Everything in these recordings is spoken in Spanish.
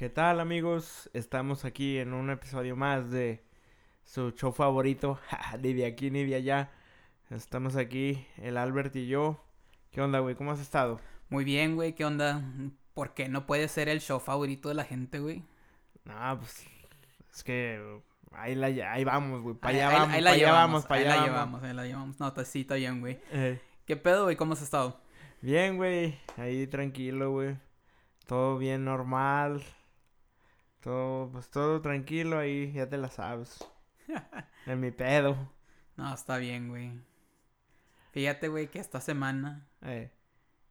¿Qué tal amigos? Estamos aquí en un episodio más de su show favorito, ni de aquí ni de allá. Estamos aquí, el Albert y yo. ¿Qué onda, güey? ¿Cómo has estado? Muy bien, güey, ¿qué onda? ¿Por qué no puede ser el show favorito de la gente, güey? No, pues es que ahí, la, ahí vamos, güey. Para Ahí- allá ahí- vamos, ahí la para allá llevamos, vamos, para ahí allá la vamos. llevamos, ahí la llevamos. No, sí, está bien, güey. Eh, ¿Qué pedo, güey? ¿Cómo has estado? bien, güey. Ahí tranquilo, güey. Todo bien normal. Todo, pues todo tranquilo ahí, ya te la sabes. en mi pedo. No, está bien, güey. Fíjate, güey, que esta semana, Eh,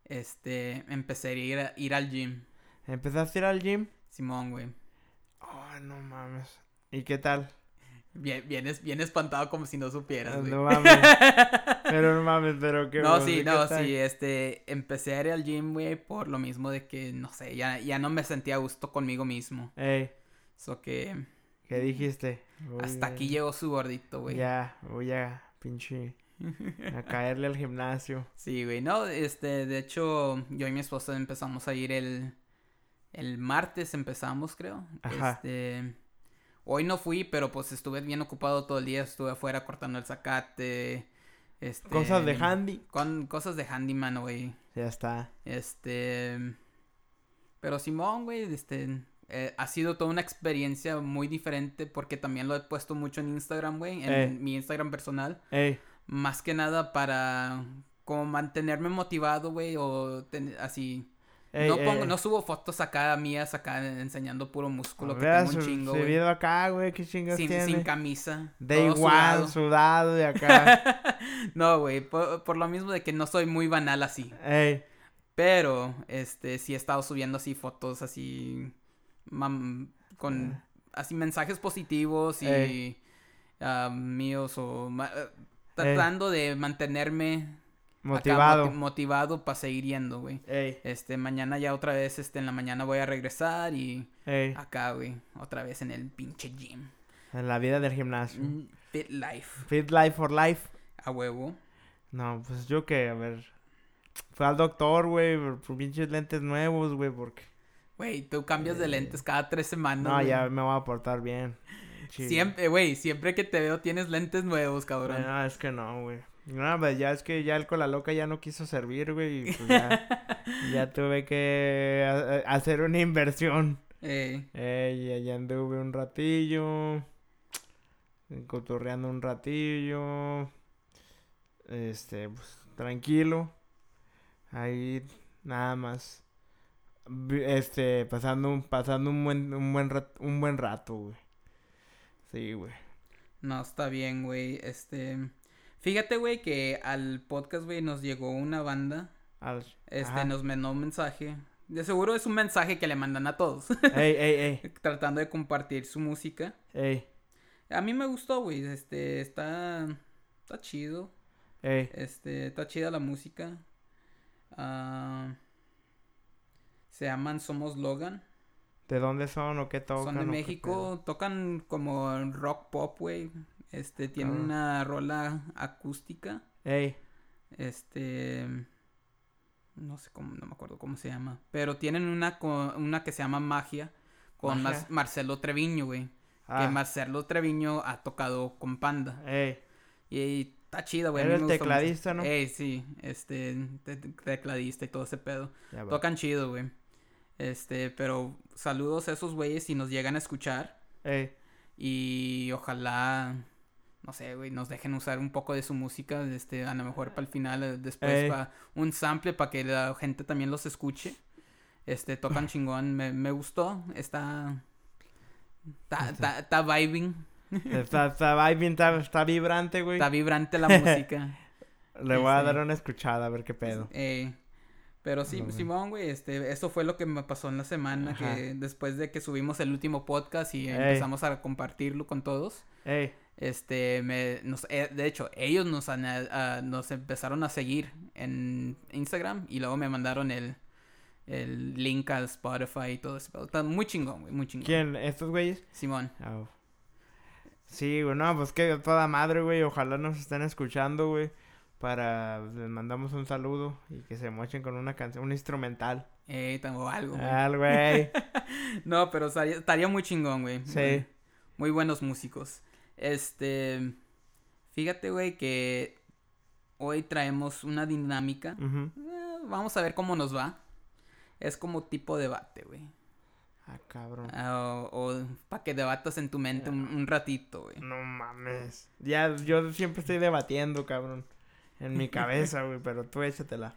este, empecé a ir, a- ir al gym. ¿Empezaste a ir al gym? Simón, güey. Ay, no mames. ¿Y qué tal? Bien, bien, bien espantado como si no supieras, güey. No mames. Pero no mames, pero qué No, sí, ¿qué no, sí, este, empecé a ir al gym, güey, por lo mismo de que, no sé, ya, ya no me sentía a gusto conmigo mismo. Ey, Eso que ¿qué dijiste? Voy hasta a- aquí llegó su gordito, güey. Ya, voy a pinche a caerle al gimnasio. Sí, güey, no, este, de hecho, yo y mi esposa empezamos a ir el, el martes, empezamos, creo. Ajá. Este, hoy no fui, pero pues estuve bien ocupado todo el día, estuve afuera cortando el zacate, este... Cosas de handy. Con cosas de handyman, güey. Ya está. Este. Pero Simón, güey, este. eh, ha sido toda una experiencia muy diferente porque también lo he puesto mucho en Instagram, güey, en Eh. mi Instagram personal. Ey, Más que nada para como mantenerme motivado, güey, o ten- así. Ey, no ey, pongo, ey. no subo fotos acá mías acá enseñando puro músculo que tengo un chingo, güey. acá, güey, qué chingas Sin, tiene. sin camisa. Todo igual, sudado. sudado de acá. no, güey, por, por lo mismo de que no soy muy banal así. Ey, Pero, este, sí he estado subiendo así fotos así, mam- con Ah. así mensajes positivos y ah, míos o eh, tratando de mantenerme motivado. moti- motivado para seguir yendo, güey. Ey, Este, mañana ya otra vez, este, en la mañana voy a regresar y ey, acá, güey, otra vez en el pinche gym. en la vida del gimnasio. Mm, Fit life, Fit life for life. a huevo. No, pues yo que, a ver. Fue al doctor, güey, por, pinches lentes nuevos, güey, porque. Güey, tú cambias de lentes cada tres semanas. No, ya me voy a portar bien. Siempre, güey, siempre que te veo tienes lentes nuevos, cabrón. No, es que no, güey. No, pues ya es que ya el cola loca ya no quiso servir, güey. Y pues ya, ya tuve que ha- hacer una inversión. Eh, Eh, y ya anduve un ratillo. Cotorreando un ratillo. Este, pues tranquilo. Ahí nada más. Este, pasando un, pasando un buen, un buen rat- un buen rato, güey. Sí, güey. no, está bien, güey. Este. Fíjate, güey, que al podcast, güey, nos llegó una banda. Al- Este, Ajá. nos mandó un mensaje. De seguro es un mensaje que le mandan a todos. Ey, ey, ey, tratando de compartir su música. ey, A mí me gustó, güey. Este, está. Está chido. ey. Este, está chida la música. Ah, se llaman Somos Logan. ¿De dónde son o qué tocan? Son de México, tocan como rock pop, güey. Este, tienen Ah. una rola acústica. Ey, Este, no sé cómo, no me acuerdo cómo se llama. Pero tienen una, una que se llama Magia con Magia. Mar- Marcelo Treviño, güey. Que ah, Marcelo Treviño ha tocado con Panda. ey. Y está chido, güey. Era el mucho. tecladista, ¿no? Ey, sí, este, te- te- tecladista y todo ese pedo. Ya. Tocan chido, güey. Este, pero saludos a esos güeyes si nos llegan a escuchar. Ey, Y ojalá, no sé, güey, nos dejen usar un poco de su música, este, a lo mejor para el final, eh, después para un sample para que la gente también los escuche. Este, tocan chingón, me, me gustó, está, está, vibing, está, está, vibing, está, está vibrante, güey. está vibrante la música. Le voy a Este- dar una escuchada a ver qué pedo. Eh, pero sí, Ujú. Simón, güey, este, eso fue lo que me pasó en la semana, Ajá. que después de que subimos el último podcast y Ey. empezamos a compartirlo con todos. Ey, Este, me, nos, eh, de hecho, ellos nos, han, ah, nos empezaron a seguir en Instagram y luego me mandaron el, el link al Spotify y todo eso. Está muy chingón, güey, muy chingón. ¿quién? ¿Estos güeyes? Simón. Ah, Sí, güey, no, pues que toda madre, güey. Ojalá nos estén escuchando, güey. Para, les mandamos un saludo y que se mochen con una canción, un instrumental. Eh, tengo algo, güey. Al güey. No, pero estaría, estaría muy chingón, güey. Sí. Muy, muy buenos músicos. Este. Fíjate, güey, que hoy traemos una dinámica. Eh, vamos a ver cómo nos va. Es como tipo debate, güey. Ah, cabrón. Ah, o para que debatas en tu mente un, un ratito, güey. No mames. Ya, yo siempre estoy debatiendo, cabrón. En mi cabeza, güey, pero tú échatela.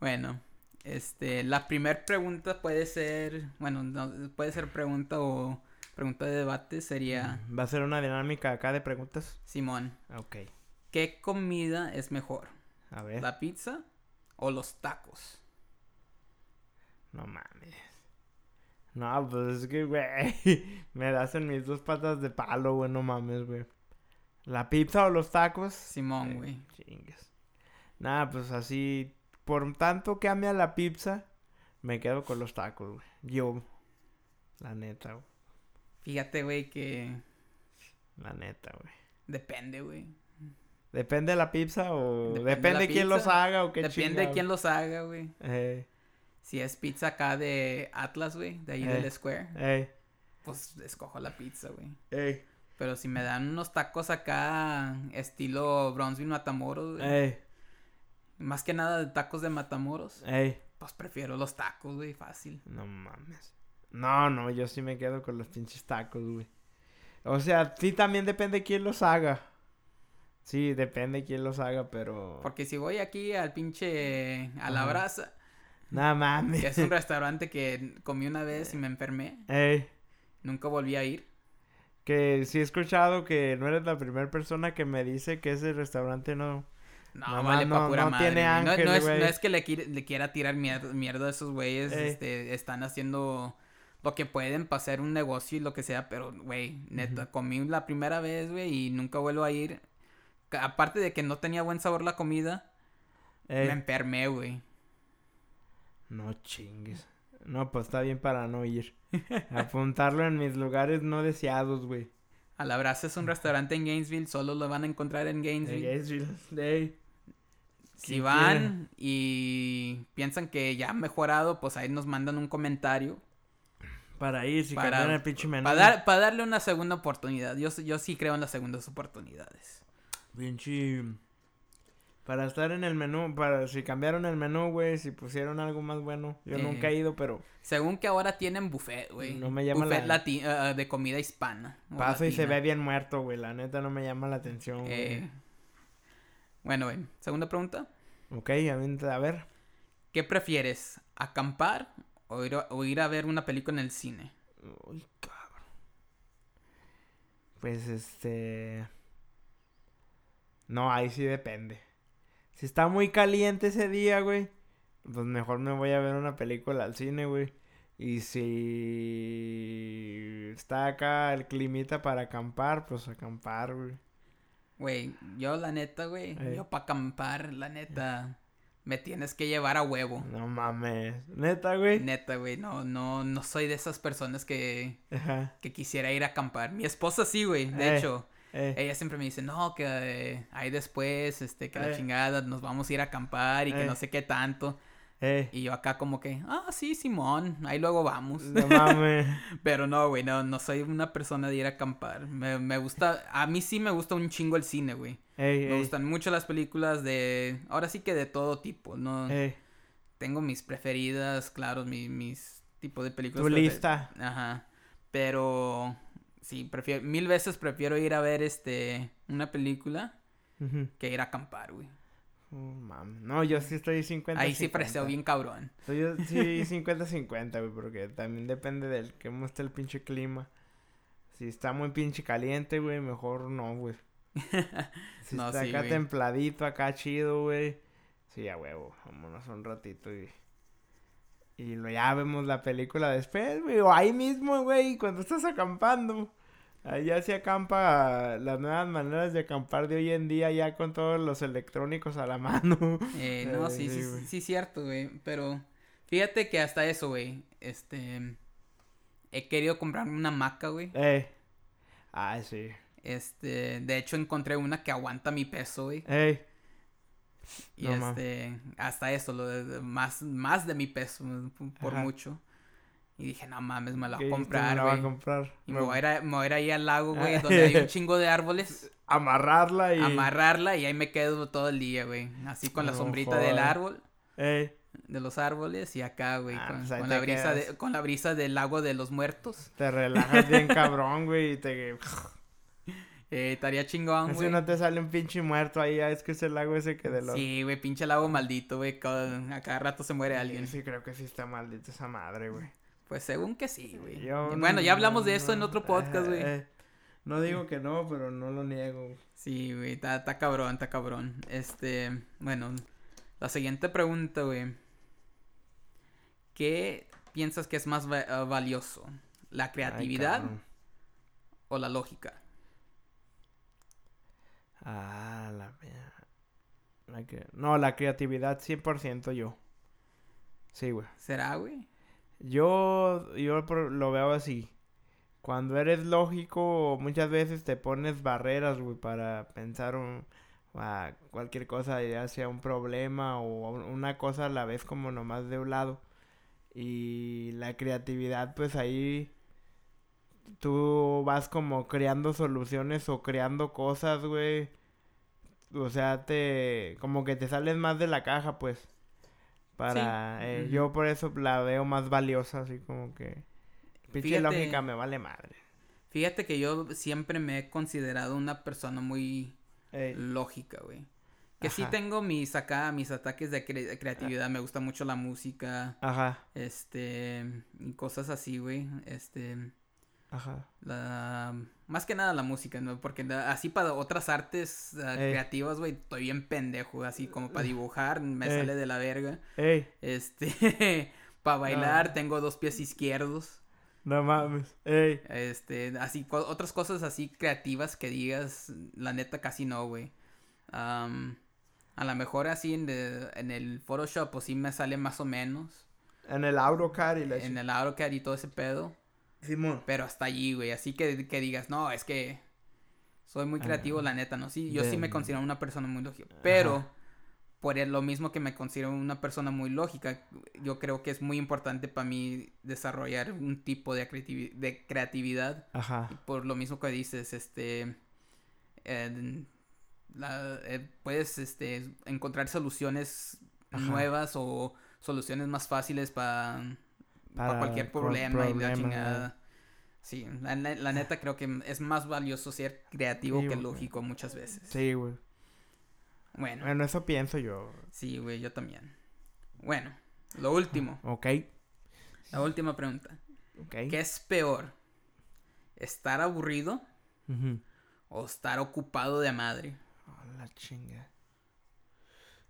Bueno, este, la primera pregunta puede ser, bueno, no, puede ser pregunta o pregunta de debate sería, Va a ser una dinámica acá de preguntas. Simón, Ok. ¿qué comida es mejor? A ver. ¿La pizza o los tacos? No mames. No, pues es que, güey. Me das en mis dos patas de palo, güey. No mames, güey. ¿La pizza o los tacos? Simón, Eh, güey. Chingues. Nada, pues así. Por tanto que ame a la pizza, me quedo con los tacos, güey. Yo. La neta, güey. Fíjate, güey, que La neta, güey. depende, güey. ¿Depende de la pizza o Depende depende, de quién los haga o qué Depende de quién los haga, güey. Eh, Si es pizza acá de Atlas, güey, de ahí Eh. del Square, eh, pues escojo la pizza, güey. Pero si me dan unos tacos acá, estilo Bronzeville Matamoros, güey, más que nada de tacos de Matamoros, pues prefiero los tacos, güey, fácil. No mames. No, no, yo sí me quedo con los pinches tacos, güey. O sea, sí también depende quién los haga. Sí, depende quién los haga, pero... Porque si voy aquí al pinche, a la brasa, No mames. que es un restaurante que comí una vez y me enfermé, Ey, nunca volví a ir. que sí he escuchado que no eres la primera persona que me dice que ese restaurante no... No, Mamá, vale pa' no- pura no madre. tiene. No- ángel, no, es, no es que le, quiera tirar mierda, mierda a esos güeyes. Ey. Este, están haciendo lo que pueden hacer un negocio y lo que sea. Pero, güey, neta, Ujú. comí la primera vez, güey, y nunca vuelvo a ir. Aparte de que no tenía buen sabor la comida, Ey, me enfermé, güey. No chingues. No, pues está bien para no ir. Apuntarlo en mis lugares no deseados, güey. A la brasa es un restaurante en Gainesville, solo lo van a encontrar en Gainesville. Gainesville. Ey. Si van y piensan que ya ha mejorado, pues ahí nos mandan un comentario. Para ir, si Para- el pinche menú. Para dar, para darle una segunda oportunidad. Yo, yo sí creo en las segundas oportunidades. Pinche. Para estar en el menú, para si cambiaron el menú, güey, si pusieron algo más bueno. Yo Eh. nunca he ido, pero Según que ahora tienen buffet, güey. No me llama buffet la- ah, de comida hispana. paso y se ve bien muerto, güey. La neta no me llama la atención. Eh, Bueno, güey. Segunda pregunta. Ok, a ver. ¿Qué prefieres? ¿Acampar o ir, a, o ir a ver una película en el cine? Uy, cabrón. Pues este. No, ahí sí depende. Si está muy caliente ese día, güey, pues mejor me voy a ver una película al cine, güey. Y si está acá el climita para acampar, pues acampar, güey. Güey, yo la neta, güey. Eh. Yo para acampar, la neta. Me tienes que llevar a huevo. No mames. Neta, güey. Neta, güey. No, no, no soy de esas personas que, Ajá. que quisiera ir a acampar. Mi esposa sí, güey. De Eh. hecho. Eh, Ella siempre me dice, no, que eh, ahí después, este, que la Eh. chingada, nos vamos a ir a acampar y que no sé qué tanto. Eh. Y yo acá como que, ah, sí, Simón, ahí luego vamos. No mames. Pero no, güey, no, no soy una persona de ir a acampar. Me, me gusta, a mí sí me gusta un chingo el cine, güey. Ey, Me gustan mucho las películas de, ahora sí que de todo tipo, ¿no? Tengo mis preferidas, claro, mi- mis tipos de películas. Tu lista. Ajá. Pero sí, prefiero, mil veces prefiero ir a ver este, una película que ir a acampar, güey. Oh, mam. No, yo sí estoy 50 Ahí sí preseo bien cabrón. Yo sí 50-50, güey, porque también depende del cómo esté el pinche clima. Si está muy pinche caliente, güey, mejor no, güey. Si No, está sí, acá güey. templadito, acá chido, güey. Sí, a huevo, vámonos un ratito y... Y lo, ya vemos la película después, güey, o ahí mismo, güey, cuando estás acampando. Ya se acampa las nuevas maneras de acampar de hoy en día ya con todos los electrónicos a la mano. Eh, no, sí, sí, sí, cierto, güey. Pero fíjate que hasta eso, güey. Este. He querido comprar una hamaca, güey. Eh. Ah, sí. Este. De hecho, encontré una que aguanta mi peso, güey. Ey. Y No este, hasta eso, lo de- más, más de mi peso, por Ajá. mucho. Y dije, no mames, me la ¿Qué voy a dijiste? Me comprar, la voy a comprar. Y Me- me voy, a ir a, me voy a ir ahí al lago, güey, donde hay un chingo de árboles. Amarrarla y... Amarrarla y ahí me quedo todo el día, güey. Así con la sombrita del árbol, Ey, de los árboles y acá, güey, Ah, con, pues con la brisa de, con la brisa del lago de los muertos. te relajas bien cabrón, güey, y te... Eh, estaría chingón, güey. no te sale un pinche muerto ahí, ah, es que es el lago ese que de los... Sí, güey, pinche lago maldito, güey. con- A cada rato se muere alguien. Sí, creo que sí está maldita esa madre, güey. Pues según que sí, güey. Yo Bueno, ya no- hablamos de eso en otro podcast, güey. eh, no digo que no, pero no lo niego. Sí, güey, está, cabrón, está cabrón. Este, bueno, la siguiente pregunta, güey. ¿Qué piensas que es más va- ah, valioso? ¿La creatividad o la lógica? Ah, la mía. La No, la creatividad 100% yo. Sí, güey. ¿Será, güey? Yo, yo lo veo así. Cuando eres lógico, muchas veces te pones barreras, güey, para pensar un- cualquier cosa, ya sea un problema o un- una cosa a la vez como nomás de un lado. Y la creatividad, pues ahí tú vas como creando soluciones o creando cosas, güey. O sea, te como que te sales más de la caja, pues. Para eh, yo por eso la veo más valiosa, así como que pinche lógica me vale madre. Fíjate que yo siempre me he considerado una persona muy Ey, lógica, güey. Que sí tengo mis acá, mis ataques de cre- de creatividad. Me gusta mucho la música. Ajá, Este, cosas así, güey. Este, ajá. la, más que nada la música, ¿no? Porque la- así para otras artes Ey. creativas, güey, estoy bien pendejo, así como para dibujar, me Ey. sale de la verga. Ey, Este, para bailar tengo dos pies izquierdos. no mames. Ey, Este, así, co- otras cosas así creativas que digas, la neta casi no, güey. A lo mejor así en, de- en el Photoshop, pues sí me sale más o menos. en el AutoCAD y la En el AutoCAD y todo ese pedo. Simón. Pero hasta allí, güey. Así que, que digas, no, es que soy muy creativo, la neta, ¿no? Sí, yo sí me de- considero una persona muy lógica. Pero, por lo mismo que me considero una persona muy lógica, yo creo que es muy importante para mí desarrollar un tipo de, creativi- de creatividad. Ajá. Por lo mismo que dices, este. la- eh, puedes este, encontrar soluciones Ajá. nuevas o soluciones más fáciles para Para cualquier cual problema, y la chingada. Sí, la, la- neta creo que es más valioso ser creativo Sí, que güey. lógico muchas veces. Sí, güey. Bueno, Bueno, eso pienso yo. sí, güey, yo también. Bueno, lo último, Ok. la última pregunta. Ok. ¿Qué es peor? ¿Estar aburrido o estar ocupado de madre? Oh, la chinga.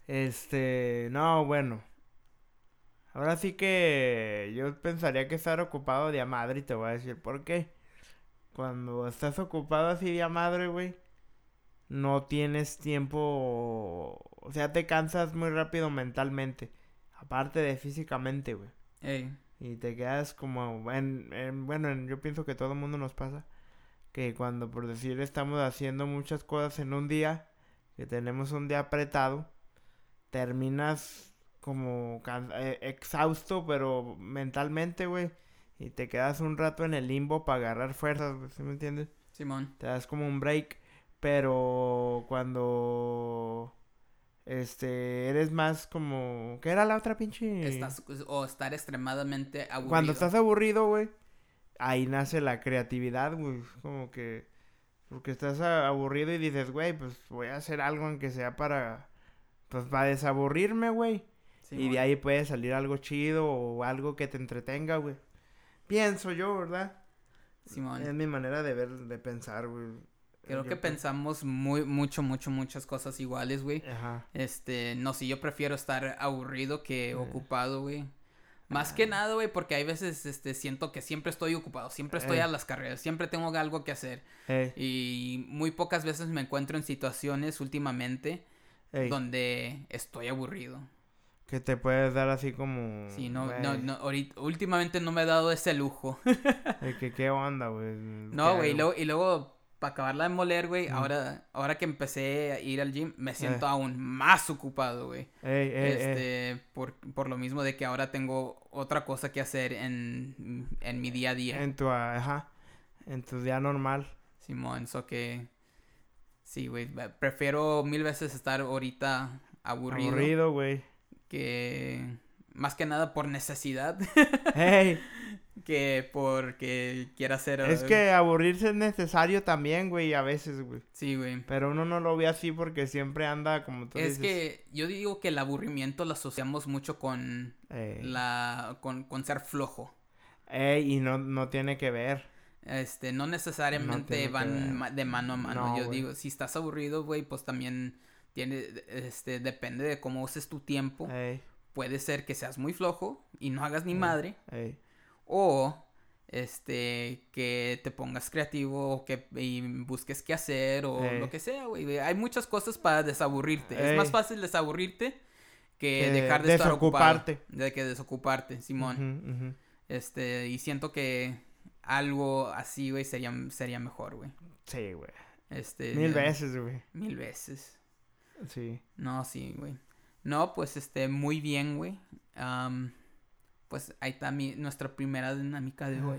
Este, no, bueno. Ahora sí que yo pensaría que estar ocupado de a madre y te voy a decir por qué. Cuando estás ocupado así de a madre, güey, no tienes tiempo, o sea, te cansas muy rápido mentalmente, aparte de físicamente, güey. Ey, Y te quedas como, en, en- bueno, en- yo pienso que todo el mundo nos pasa, que cuando por decir estamos haciendo muchas cosas en un día, que tenemos un día apretado, terminas como eh, exhausto, pero mentalmente, güey, y te quedas un rato en el limbo para agarrar fuerzas, ¿sí me entiendes? Simón. Te das como un break, pero cuando... Este, eres más como... ¿Qué era la otra pinche? Estás, o estar extremadamente aburrido. Cuando estás aburrido, güey, ahí nace la creatividad, güey. Es Como que. Porque estás aburrido y dices, güey, pues voy a hacer algo aunque sea para. Pues para desaburrirme, güey. Y de ahí puede salir algo chido o algo que te entretenga, güey. Pienso yo, ¿verdad? Simón. Es mi manera de ver, de pensar, güey. Creo Yo que pe- pensamos muy, mucho, mucho, muchas cosas iguales, güey. Ajá. Este, no sé, yo prefiero estar aburrido que Eh. ocupado, güey. Más que nada, güey, porque hay veces, este, siento que siempre estoy ocupado, siempre estoy Eh. a las carreras, siempre tengo algo que hacer. Ey, Y muy pocas veces me encuentro en situaciones últimamente ey, donde estoy aburrido. Que te puedes dar así como. Sí, no, no, no, ahorita, últimamente no me he dado ese lujo. que qué onda, güey. No, ¿Qué güey, y luego, y luego acabarla de moler, güey, Mm. ahora, ahora que empecé a ir al gym, me siento Eh. aún más ocupado, güey. Ey, ey, este, por, por lo mismo de que ahora tengo otra cosa que hacer en, en mi día a día. En tu, ajá, en tu día normal. Simón, eso que... Sí, güey, prefiero mil veces estar ahorita aburrido, Aburrido, güey. Que... Más que nada por necesidad, Ey, que porque quiera hacer... es eh, que aburrirse es necesario también, güey, a veces, güey. Sí, güey. Pero uno no lo ve así porque siempre anda como tú Es dices. que yo digo que el aburrimiento lo asociamos mucho con la... con, con ser flojo. ey, y no, no tiene que ver. Este, no necesariamente van de mano a mano. No, Yo güey. digo, si estás aburrido, güey, pues también tiene, este, depende de cómo uses tu tiempo. Ey, Puede ser que seas muy flojo y no hagas ni madre. ey. O, este, que te pongas creativo que y busques qué hacer o lo que sea, güey. Hay muchas cosas para desaburrirte. Es más fácil desaburrirte que Que dejar de estar ocupado. De que desocuparte, Simón. Este, y siento que algo así, güey, sería, sería mejor, güey. Sí, güey. Este. Mil veces, güey. Mil veces. Sí. No, sí, güey. No, pues, este, muy bien, güey. Am, pues ahí está mi, nuestra primera dinámica de hoy.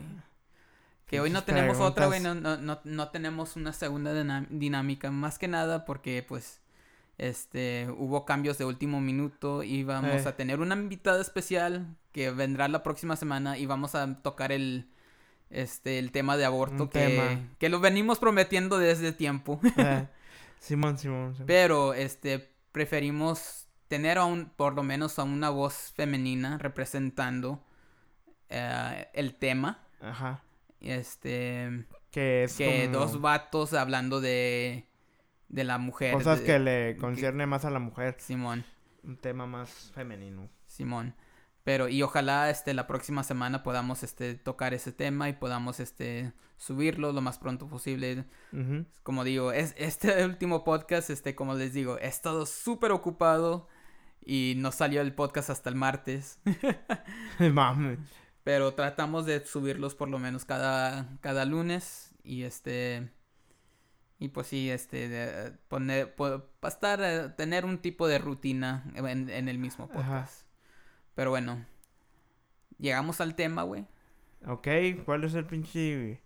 Que hoy no tenemos otra, güey. No, no, no, no tenemos una segunda dinámica. Más que nada porque, pues, este, hubo cambios de último minuto y vamos Eh. a tener una invitada especial que vendrá la próxima semana y vamos a tocar el, este, el tema de aborto Un que, tema. que lo venimos prometiendo desde tiempo. Eh, Simón, Simón. Simón. Pero, este, preferimos tener a un, por lo menos a una voz femenina representando eh, el tema. Ajá. Este, Que es que como dos vatos hablando de, de la mujer. cosas de- que le concierne más a la mujer. Simón, Un tema más femenino. Simón. Pero, y ojalá, este, la próxima semana podamos, este, tocar ese tema y podamos, este, subirlo lo más pronto posible. Como digo, es, este último podcast, este, como les digo, he estado súper ocupado y no salió el podcast hasta el martes. Mames. Pero tratamos de subirlos por lo menos cada, cada lunes y este... Y pues sí, este, de poner, para estar, eh, tener un tipo de rutina en, en el mismo podcast. Ajá. Pero bueno, llegamos al tema, güey. Ok, ¿cuál es el pinche...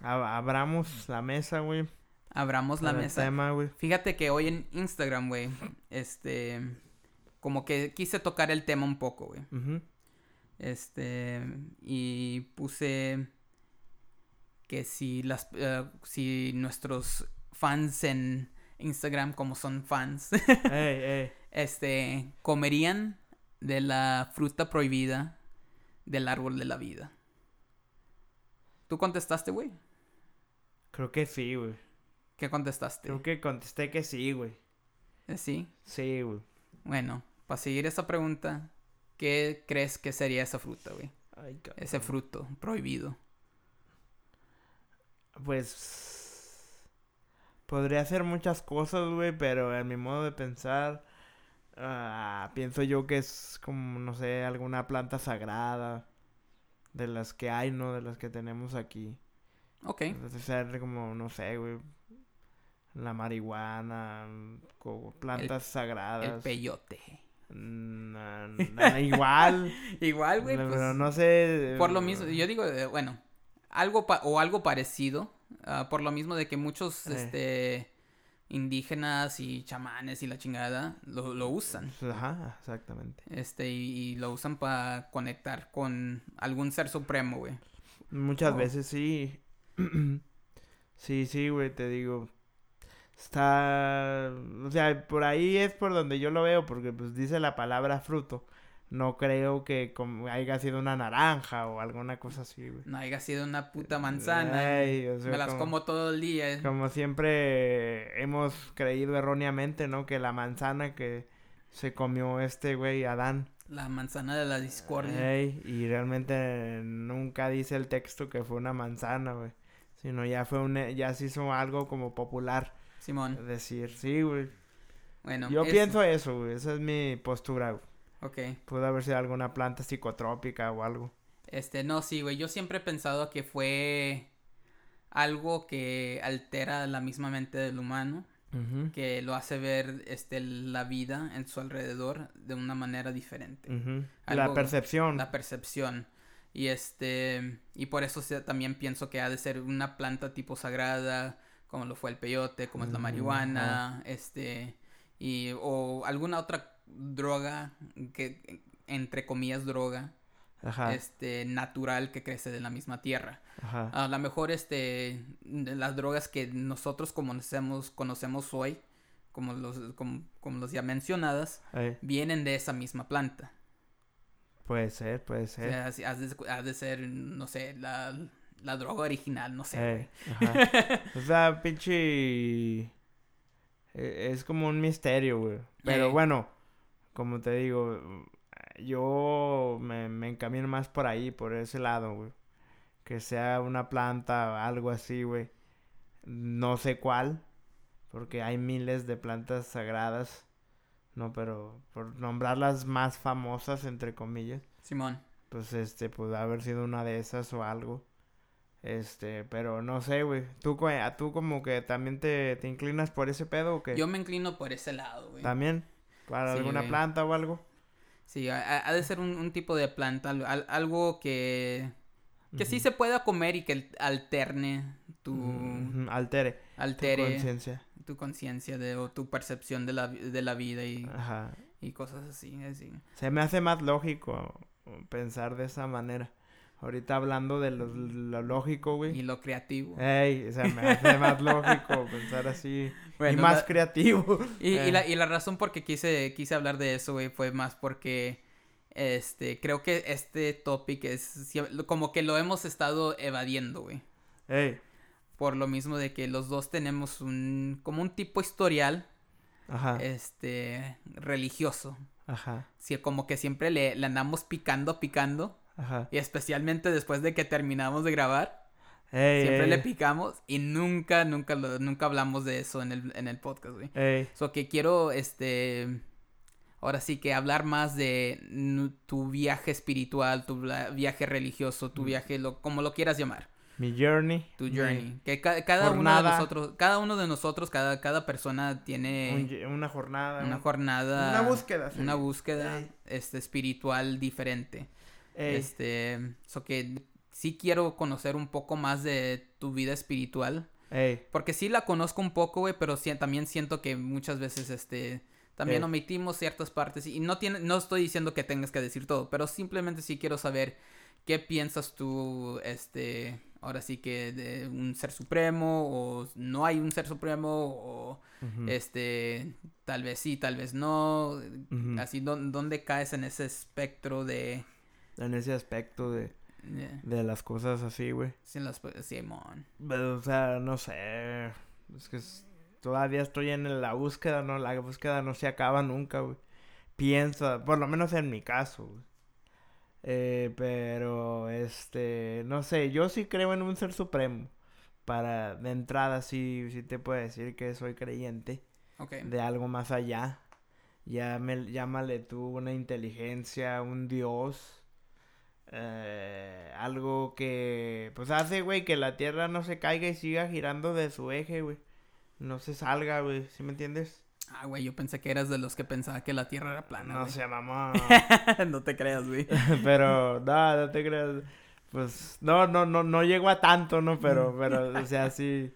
abramos la mesa, güey. Abramos la mesa. tema. Fíjate que hoy en Instagram, güey, este, como que quise tocar el tema un poco, güey. Este, y puse que si las, eh, si nuestros fans en Instagram, como son fans, este, comerían de la fruta prohibida del árbol de la vida. ¿Tú contestaste, güey? Creo que sí, güey. ¿Qué contestaste? Creo que contesté que sí, güey. Eh, Sí. Sí, güey. Bueno, para seguir esa pregunta, ¿qué crees que sería esa fruta, güey? Ese fruto prohibido. Pues... Podría hacer muchas cosas, güey, pero en mi modo de pensar... ah, pienso yo que es como, no sé, alguna planta sagrada. De las que hay, ¿no? De las que tenemos aquí. Ok. Entonces ser como, no sé, güey. La marihuana, plantas sagradas. El peyote. Mm, igual. Igual, güey, pero pues, no sé. por lo mismo, yo digo, eh, bueno, algo pa- o algo parecido, ah, por lo mismo de que muchos, Eh. este, indígenas y chamanes y la chingada lo, lo usan, Ajá, exactamente. este, y, y lo usan para conectar con algún ser supremo, güey. Muchas Oh. veces sí. sí, sí, güey, te digo. Está. O sea, por ahí es por donde yo lo veo, porque pues dice la palabra fruto. No creo que como haya sido una naranja o alguna cosa así, güey. No haya sido una puta manzana, Ay, o sea, me las como- como todo el día. Como siempre hemos creído erróneamente, ¿no? Que la manzana que se comió este güey, Adán. La manzana de la discordia. Y realmente nunca dice el texto que fue una manzana, güey. Sino ya fue un, ya se hizo algo como popular. Simón, Decir, sí, güey. bueno. Yo pienso eso, güey. Esa es mi postura, güey. Ok. Pudo haber sido alguna planta psicotrópica o algo. Este, no, sí, güey. Yo siempre he pensado que fue algo que altera la misma mente del humano, que lo hace ver este, la vida en su alrededor de una manera diferente. Algo- La percepción. La percepción. Y este, y por eso se- también pienso que ha de ser una planta tipo sagrada, como lo fue el peyote, como es la Mm, marihuana, este, y, o alguna otra droga que, entre comillas, droga, Ajá. este, natural que crece de la misma tierra. Ajá. A lo mejor, este, las drogas que nosotros conocemos, conocemos hoy, como los, como, como los ya mencionadas, Ey, vienen de esa misma planta. Puede ser, puede O ser. sea, si has de, has de ser, no sé, la, la droga original, no sé. Ajá. o sea, pinche... e- Es como un misterio, güey. Pero Ey. bueno, como te digo, yo me, me encamino más por ahí, por ese lado, güey. Que sea una planta, algo así, güey. No sé cuál, porque hay miles de plantas sagradas. No, pero por nombrar las más famosas, entre comillas Simón. pues este puede haber sido una de esas o algo. Este, pero no sé, güey. ¿Tú, tú como que también te, te inclinas por ese pedo o qué? Yo me inclino por ese lado, güey. ¿También? ¿Para Sí, alguna güey. planta o algo? Sí, ha, de ser un, un tipo de planta, al- al- algo que, que sí se pueda comer y que alterne tu, Ujú, Altere. tu altere conciencia. tu conciencia de, o tu percepción de la, de la vida y, Ajá. y cosas así, así. Se me hace más lógico pensar de esa manera. Ahorita hablando de lo, lo lógico, Y güey. lo creativo. Ey, se me hace más lógico pensar así. y más la- creativo. Y, y Eh. la, y la razón por que quise, quise hablar de eso, güey, fue más porque este, creo que este topic es como que lo hemos estado evadiendo, güey. Ey, Por lo mismo de que los dos tenemos un, como un tipo historial, ajá, este, religioso. ajá, Sí, como que siempre le, le andamos picando, picando. Ajá. Y especialmente después de que terminamos de grabar, Ey, siempre ey, le picamos y nunca, nunca, nunca hablamos de eso en el, en el podcast, güey. ey. So que quiero, este, ahora sí que hablar más de tu viaje espiritual, tu viaje religioso, tu Mm. viaje, lo, como lo quieras llamar, Mi journey. tu mi- journey. Que ca- cada uno de nosotros, cada uno de nosotros, cada, cada persona tiene una jornada. una un- jornada, Una búsqueda. una búsqueda, este, espiritual diferente. Ey, Este, so que sí quiero conocer un poco más de tu vida espiritual. ey, Porque sí la conozco un poco, güey, pero sí- también siento que muchas veces, este, también omitimos ciertas partes. Y no tiene, no estoy diciendo que tengas que decir todo, pero simplemente sí quiero saber qué piensas tú, este, ahora sí que de un ser supremo, o no hay un ser supremo, o este, tal vez sí, tal vez no. ujú. Así, ¿dó- ¿dónde caes en ese espectro de... En ese aspecto de, de- de las cosas así, güey. sin las... Simón. Pero, o sea, no sé. Es que es- todavía estoy en la búsqueda, ¿no? La búsqueda no se acaba nunca, güey. Piensa, por lo menos en mi caso, güey. Eh, pero, este, no sé, yo sí creo en un ser supremo. Para, de entrada, sí, sí te puedo decir que soy creyente. De algo más allá. Ya me, llámale tú una inteligencia, un dios. Eh, algo que pues hace, güey, que la Tierra no se caiga y siga girando de su eje, güey. No se salga, güey. ¿Sí me entiendes? Ah, güey, yo pensé que eras de los que pensaba que la Tierra era plana. No güey. sé, mamá. no te creas, güey. pero, no, no te creas. Pues, no, no, no, no llego a tanto, ¿no? Pero, pero, o sea, sí,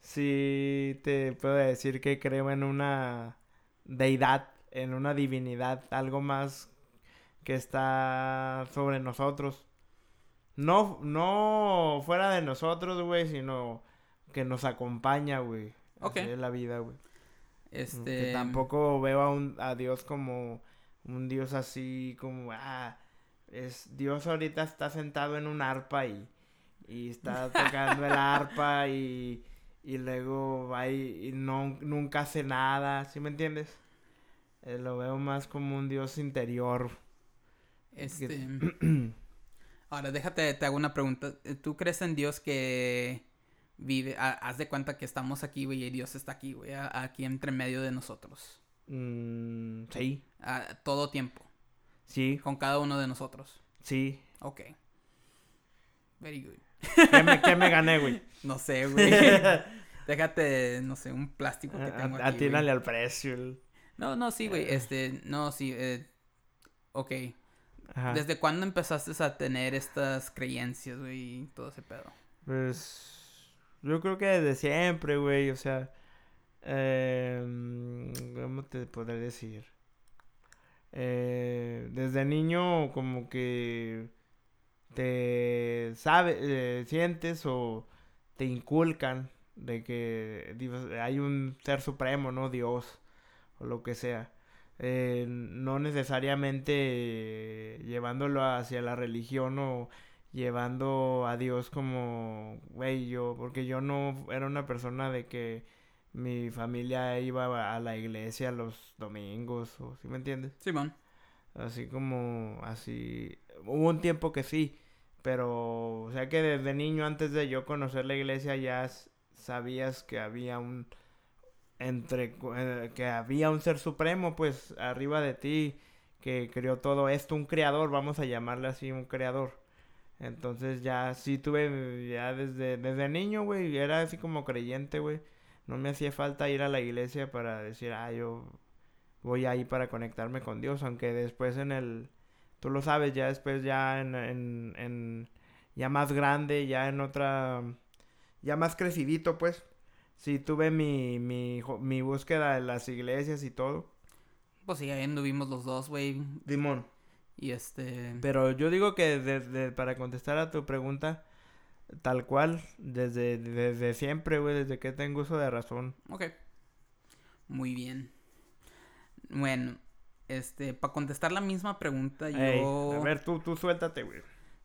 sí te puedo decir que creo en una deidad, en una divinidad, algo más que está sobre nosotros. No, no fuera de nosotros, güey, sino que nos acompaña, güey. Ok. Así es la vida, güey. Este. Que tampoco veo a, un, a Dios como un Dios así, como, ah, es, Dios ahorita está sentado en un arpa y, y está tocando el arpa y, y luego va y, y no, nunca hace nada, ¿sí me entiendes? Eh, lo veo más como un Dios interior. Este. Ahora, déjate, te hago una pregunta. ¿Tú crees en Dios que vive? ha- haz de cuenta que estamos aquí, güey, y Dios está aquí, güey, a- aquí entre medio de nosotros. Mm, sí, A todo tiempo. sí, Con cada uno de nosotros. sí. Ok. Very good. ¿Qué me, qué me gané, güey? No sé, güey. Déjate, no sé, un plástico que tengo aquí. Atínale al precio. No, no, sí, güey. Eh. Este, no, sí. Eh, ok. Ajá. ¿Desde cuándo empezaste a tener estas creencias, güey? Y todo ese pedo. Pues yo creo que desde siempre, güey, o sea, eh, ¿cómo te podré decir? Eh, desde niño como que te sabe, eh, sientes o te inculcan de que hay un ser supremo, ¿no? Dios o lo que sea. Eh, no necesariamente llevándolo hacia la religión o llevando a Dios como, güey, yo, porque yo no era una persona de que mi familia iba a la iglesia los domingos, o ¿sí me entiendes? Simón. Así como, así, hubo un tiempo que sí, pero, o sea que desde niño, antes de yo conocer la iglesia, ya sabías que había un, entre, eh, que había un ser supremo, pues, arriba de ti, que creó todo esto, un creador, vamos a llamarle así, un creador. Entonces ya sí tuve, ya desde, desde niño, güey, era así como creyente, güey. No me hacía falta ir a la iglesia para decir, ah, yo voy ahí para conectarme con Dios, aunque después en el, tú lo sabes, ya después ya en, en, en ya más grande, ya en otra, ya más crecidito, pues, sí tuve mi, mi, mi búsqueda de las iglesias y todo. Pues sí, ahí anduvimos los dos, güey. Dimon. Y este. Pero yo digo que desde, para contestar a tu pregunta, tal cual, desde, desde siempre, güey, desde que tengo uso de razón. Ok. Muy bien. Bueno, este, para contestar la misma pregunta, Ey, yo. a ver, tú, tú suéltate, güey.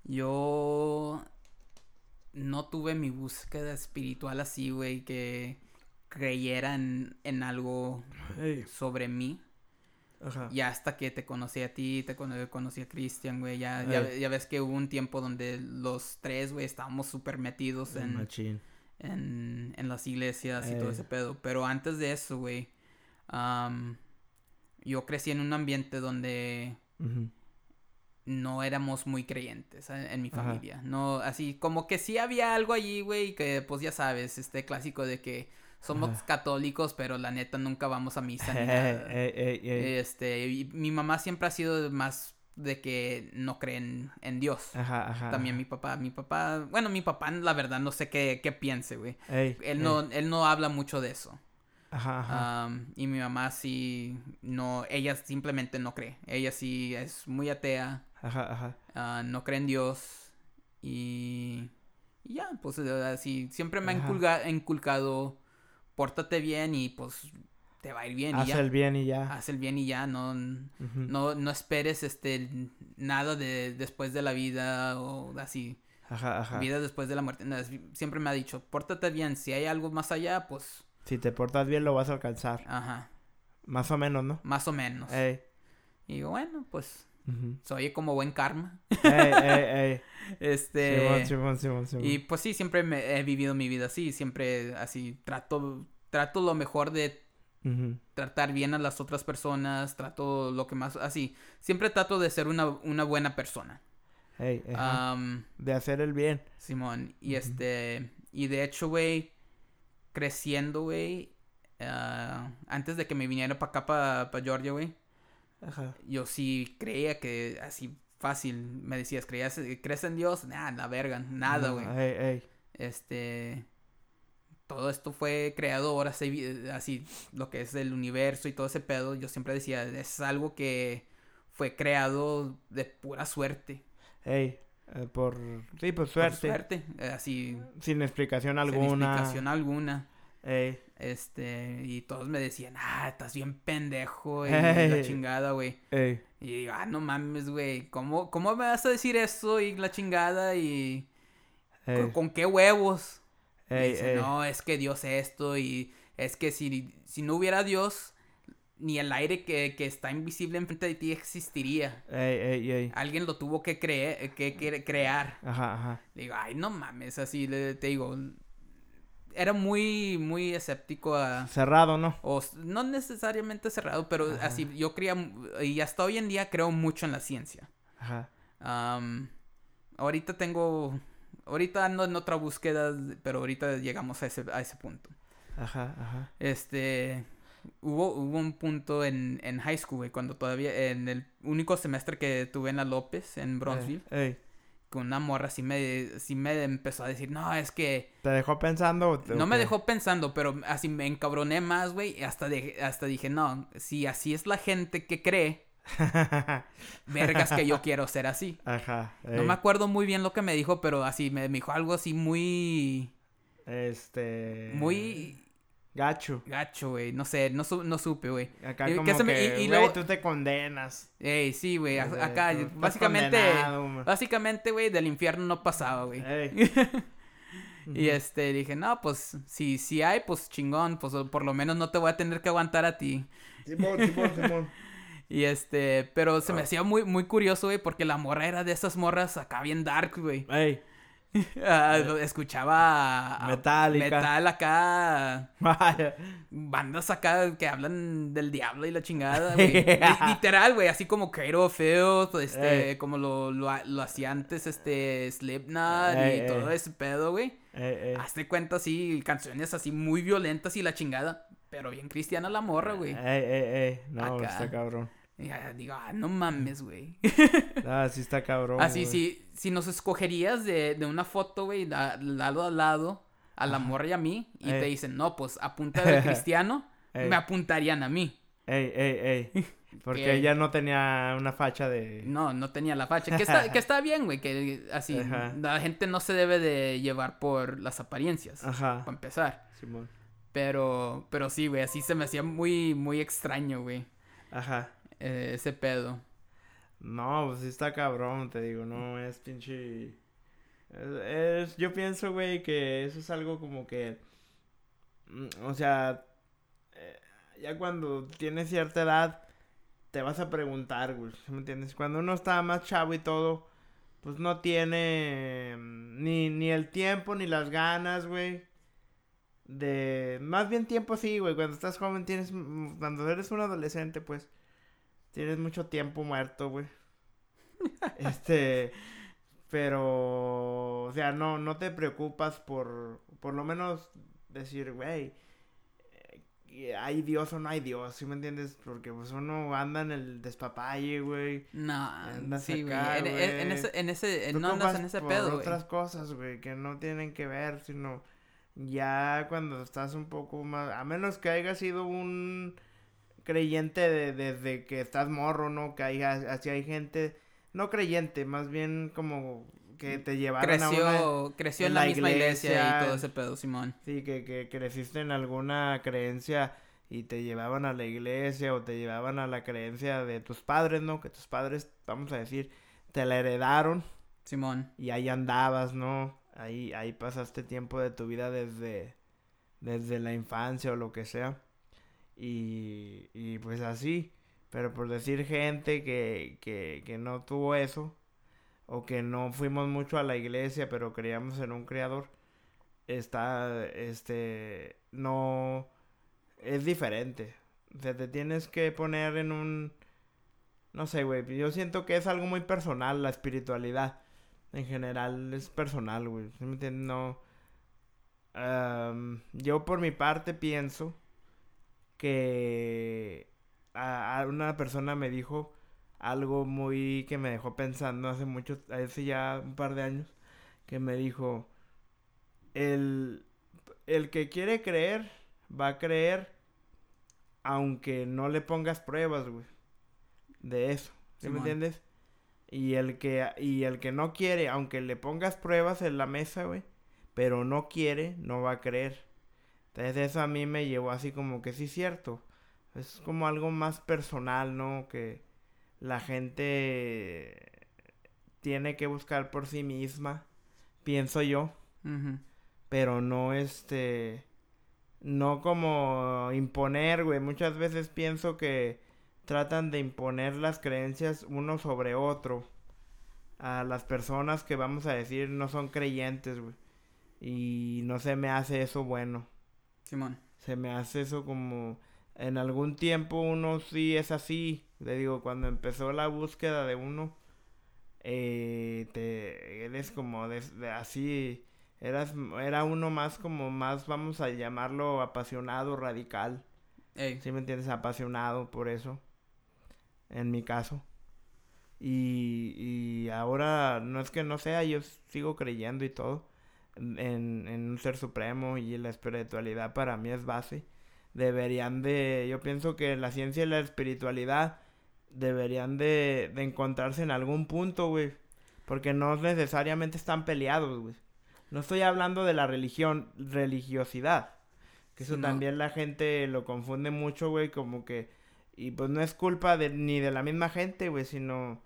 Yo no tuve mi búsqueda espiritual así, güey, que creyera en, en algo sobre mí. ajá. Ya hasta que te conocí a ti, te cono- conocí a Cristian, güey. Ya, ya, ves que hubo un tiempo donde los tres, güey, estábamos súper metidos en, en, en las iglesias y todo ese pedo. Pero antes de eso, güey, yo crecí en un ambiente donde Ujú. No éramos muy creyentes eh, en mi Ajá. familia. No, así como que sí había algo allí, güey, que pues ya sabes, este clásico de que somos Ajá. católicos, pero la neta nunca vamos a misa ni nada. ey, ey, ey. Este, y mi mamá siempre ha sido más de que no creen en Dios. Ajá, ajá. También mi papá, mi papá, bueno, mi papá la verdad no sé qué, qué piense, güey. Ey, Él ey. no, él no habla mucho de eso. Ajá, y mi mamá sí, no, ella simplemente no cree. Ella sí es muy atea, Ajá, ajá. ah, no cree en Dios. Y, y ya, pues así, siempre me ha inculga- inculcado, pórtate bien y pues te va a ir bien. Haz y ya. el bien y ya. Haz el bien y ya, no, no, no esperes este nada de después de la vida o así, Ajá, ajá. vida después de la muerte. No, siempre me ha dicho, pórtate bien, si hay algo más allá, pues, Si te portas bien lo vas a alcanzar. ajá, Más o menos, ¿no? más o menos. Ey. Y digo, bueno, pues, Se oye como buen karma. ey, ey, ey. Este, Simón, Simón, Simón, Simón. y pues sí, siempre me he vivido mi vida así, siempre así, trato, trato lo mejor de tratar bien a las otras personas, trato lo que más, así, siempre trato de ser una, una buena persona. Am, De hacer el bien. Simón, y este, y de hecho, güey, creciendo, güey, ah, antes de que me viniera para acá, para Georgia, güey, Ajá. yo sí creía que así fácil, me decías, ¿creías, ¿crees en Dios? Nah, la verga, nada, No, güey. Ey, ey. Este, todo esto fue creado ahora así, lo que es el universo y todo ese pedo, yo siempre decía, es algo que fue creado de pura suerte. Ey. eh, por... Sí, por suerte. suerte, eh, así, Sin explicación sin alguna. explicación alguna. Ey. Este, y todos me decían, ah, estás bien pendejo, y la chingada, güey. Ey. Y digo, ah, no mames, güey, ¿cómo, ¿cómo me vas a decir eso y la chingada y con, con qué huevos? Y dice, no, es que Dios esto y es que si, si no hubiera Dios, ni el aire que, que está invisible enfrente de ti existiría. Ey, ey, ey. Alguien lo tuvo que, creer, que, que crear. Ajá, ajá. Digo, ay, no mames, así le, te digo. Era muy, muy escéptico a... Cerrado, ¿no? O no necesariamente cerrado, pero Ajá. así yo creía, y hasta hoy en día creo mucho en la ciencia. Ajá. Am, ahorita tengo ahorita ando en otra búsqueda, pero ahorita llegamos a ese, a ese punto. Ajá, ajá. Este, hubo, hubo un punto en, en high school, güey, cuando todavía, en el único semestre que tuve en la López, en Bronzeville, Ey, ey. Una morra sí me, sí me empezó a decir, no, es que ¿Te dejó pensando? o te- no me dejó pensando, pero así me encabroné más, güey, y hasta, de- hasta dije, no, si así es la gente que cree, vergas que yo quiero ser así. Ajá. No me acuerdo muy bien lo que me dijo, pero así me, me dijo algo así muy, Este. muy Gacho. gacho, güey, no sé, no, su- no supe, güey. Acá Y- como que se me- que, y- y güey, luego- tú te condenas. Ey, sí, güey, acá, básicamente, básicamente, güey, del infierno no pasaba, güey. Ey. Y este, dije, no, pues, si, si hay, pues chingón, pues por lo menos no te voy a tener que aguantar a ti. Simón, Simón, Simón. Y este, pero se me Ah. hacía muy, muy curioso, güey, porque la morra era de esas morras acá bien dark, güey. Ey. Ah, escuchaba a- a Metallica. metal acá, Vaya. bandas acá que hablan del diablo y la chingada, güey. Literal, güey, así como Cairo Field, este, Ey. como lo, lo, lo hacía antes, este, Slipknot Ey, y todo ese pedo, güey. Ey, ey. Hazte cuenta, así, canciones así muy violentas y la chingada, pero bien cristiana la morra, güey. Ey, ey, ey. No, Acá. está cabrón. Y digo, ah, no mames, güey. Ah, sí está cabrón. Así, güey. si, si nos escogerías de, de una foto, güey, lado a lado, a la morra y a mí, y Ey. te dicen, no, pues a punta del cristiano, Ey. me apuntarían a mí. Ey, ey, ey. Porque Que- ella no tenía una facha de. No, no tenía la facha. Que está, que está bien, güey, que así, Ajá. la gente no se debe de llevar por las apariencias, Ajá. para empezar. Simón. Pero, pero sí, güey, así se me hacía muy, muy extraño, güey, Ajá. Eh, ese pedo. No, pues sí está cabrón, te digo, no es pinche. Es, yo pienso, güey, que eso es algo como que. mm, O sea, eh, ya cuando tienes cierta edad, te vas a preguntar, güey, ¿sí ¿me entiendes? Cuando uno está más chavo y todo, pues no tiene mm, ni, ni el tiempo ni las ganas, güey. De. Más bien tiempo sí, güey. Cuando estás joven tienes. mm, Cuando eres un adolescente, pues. Tienes mucho tiempo muerto, güey. Este. Pero. O sea, no, no te preocupas por. Por lo menos decir, güey. eh, ¿Hay Dios o no hay Dios? ¿Sí me entiendes? Porque pues uno anda en el despapalle, güey. No, Andas sí, güey. acá, En, en- ese, en ese, no andas en ese por pedo, güey. otras cosas, güey, que no tienen que ver, sino ya cuando estás un poco más, a menos que hayas sido un creyente de- desde que estás morro, ¿no? Que haya, así hay gente, no creyente, más bien como que te llevaron a una, Creció, creció en, en la, la misma iglesia, iglesia. y todo ese pedo, Simón. sí, que, que creciste en alguna creencia y te llevaban a la iglesia o te llevaban a la creencia de tus padres, ¿no? Que tus padres, vamos a decir, te la heredaron Simón. y ahí andabas, ¿no? Ahí, ahí pasaste tiempo de tu vida desde, desde la infancia o lo que sea. Y, y pues así. Pero por decir gente que, que, que no tuvo eso, o que no fuimos mucho a la iglesia, pero creíamos en un creador, está, este, no, es diferente. O sea, te tienes que poner en un, no sé, güey, yo siento que es algo muy personal la espiritualidad. En general es personal, güey. No. Yo por mi parte pienso que a, a una persona me dijo algo muy que me dejó pensando hace mucho, hace ya un par de años, que me dijo, el, el que quiere creer, va a creer aunque no le pongas pruebas, güey. De eso. ¿Sí me entiendes? Y el que y el que no quiere, aunque le pongas pruebas en la mesa, güey, pero no quiere, no va a creer. Entonces eso a mí me llevó así como que sí cierto. Es como algo más personal, ¿no? Que la gente tiene que buscar por sí misma, pienso yo, pero no este no como imponer, güey. Muchas veces pienso que tratan de imponer las creencias uno sobre otro a las personas que vamos a decir no son creyentes, güey. Y no se me hace eso bueno. Simón. Se me hace eso como en algún tiempo uno sí es así. Le digo, cuando empezó la búsqueda de uno, eh, te eres como de, de así eras era uno más como más vamos a llamarlo apasionado radical Ey, ¿sí me entiendes? apasionado por eso en mi caso y, y ahora no es que no sea yo sigo creyendo y todo en, en un ser supremo y la espiritualidad para mí es base deberían de yo pienso que la ciencia y la espiritualidad deberían de, de encontrarse en algún punto, güey. Porque no necesariamente están peleados, güey. No estoy hablando de la religión, religiosidad. Que eso no. también la gente lo confunde mucho, güey, como que... Y pues no es culpa de, ni de la misma gente, güey, sino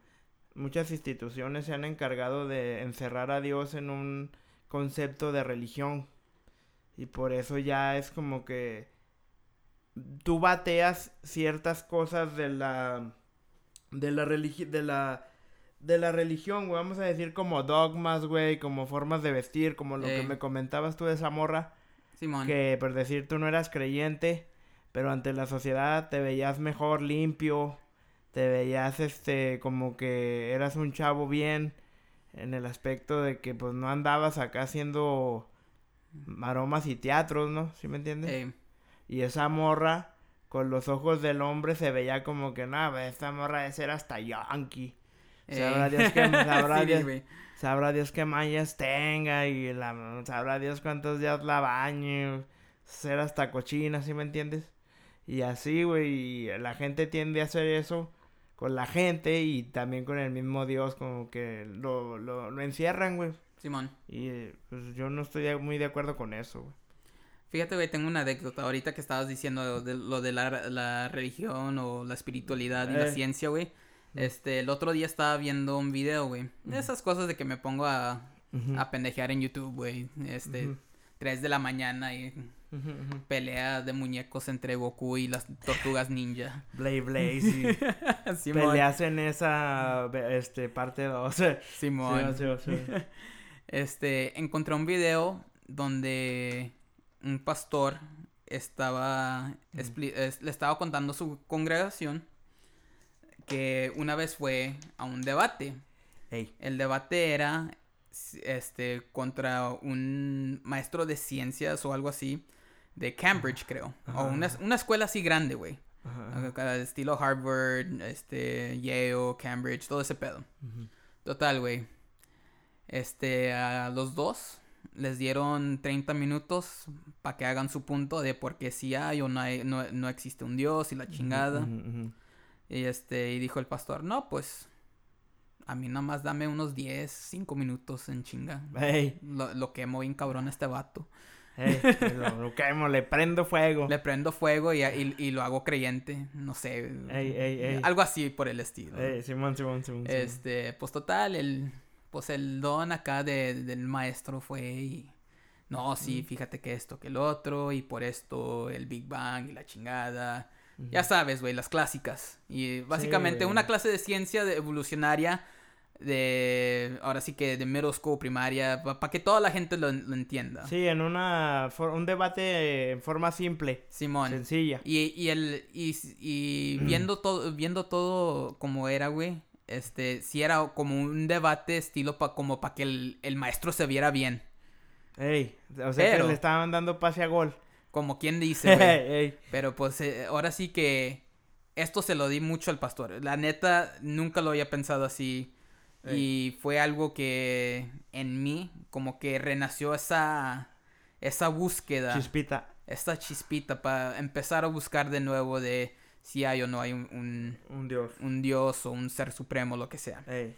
muchas instituciones se han encargado de encerrar a Dios en un concepto de religión. Y por eso ya es como que tú bateas ciertas cosas de la de la religión de la de la religión, güey, vamos a decir como dogmas, güey, como formas de vestir, como lo que me comentabas tú de esa morra, Simón. que por decir tú no eras creyente, pero ante la sociedad te veías mejor, limpio, te veías este como que eras un chavo bien en el aspecto de que pues no andabas acá haciendo maromas y teatros, ¿no? ¿Sí me entiendes? Y esa morra, con los ojos del hombre, se veía como que, nada, esta morra de ser hasta yankee. Sabrá ey. Dios que- sabrá Sí, Dios-. Sabrá Dios qué mallas tenga y la, sabrá Dios cuántos días la bañe. Ser hasta cochina, ¿sí me entiendes? Y así, güey, la gente tiende a hacer eso con la gente y también con el mismo Dios, como que lo, lo, lo encierran, güey. Simón. Y eh, pues yo no estoy muy de acuerdo con eso, güey. Fíjate, güey, tengo una anécdota. Ahorita que estabas diciendo de lo de la, la religión o la espiritualidad y la Eh. ciencia, güey. Este, el otro día estaba viendo un video, güey. De esas cosas de que me pongo a, a pendejear en YouTube, güey. Este. 3 de la mañana y Pelea de muñecos entre Goku y las tortugas ninja. Blade Blaze y Simón. peleas en esa este parte 2. Simón. Este, encontré un video donde un pastor estaba, es- le estaba contando a su congregación que una vez fue a un debate. El debate era este contra un maestro de ciencias o algo así de Cambridge, creo. Ajá, O una, una escuela así grande, güey. Estilo Harvard, este, Yale, Cambridge, todo ese pedo. Total, güey. Este, a los dos les dieron 30 minutos para que hagan su punto de por qué sí hay o no, hay, no, no existe un Dios y la chingada. Y este, y dijo el pastor, no, pues, a mí nada más dame unos 10, 5 minutos en chinga. Ey, Lo, lo quemo bien cabrón a este vato. lo, lo quemo, le prendo fuego. Le prendo fuego y, y, y lo hago creyente. No sé. Ey, ey, ey. Algo así por el estilo. Simón, Simón, Simón. Este, pues total, el, pues el don acá de- del maestro fue y, no, sí, fíjate que esto, que el otro, y por esto el Big Bang y la chingada. Ya sabes, güey, las clásicas. Y básicamente una clase de ciencia de- evolucionaria de, ahora sí que de middle school, primaria, para que toda la gente lo, lo entienda. Sí, en una, for- un debate en forma simple, Simón. sencilla. Y, y el y, y viendo todo viendo todo como era, güey, este sí era como un debate estilo pa, como para que el, el maestro se viera bien, Ey, o sea Pero- que le estaban dando pase a gol. como quien dice, güey. Ey, Pero pues eh, ahora sí que esto se lo di mucho al pastor. La neta nunca lo había pensado así y fue algo que en mí como que renació esa esa búsqueda. chispita. esta chispita para empezar a buscar de nuevo de si hay o no hay un, un, Un dios. un dios o un ser supremo, lo que sea. Ey.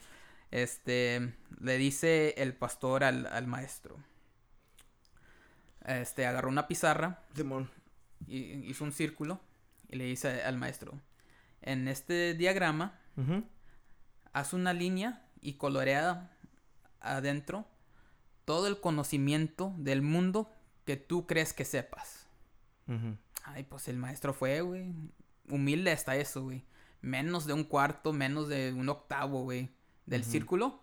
Este, le dice el pastor al, al maestro. Este, agarró una pizarra Simón. y hizo un círculo y le dice al maestro, en este diagrama, haz una línea y colorea adentro todo el conocimiento del mundo que tú crees que sepas. Ay, pues el maestro fue, güey. Humilde hasta eso, güey. Menos de un cuarto, menos de un octavo, güey. Del círculo.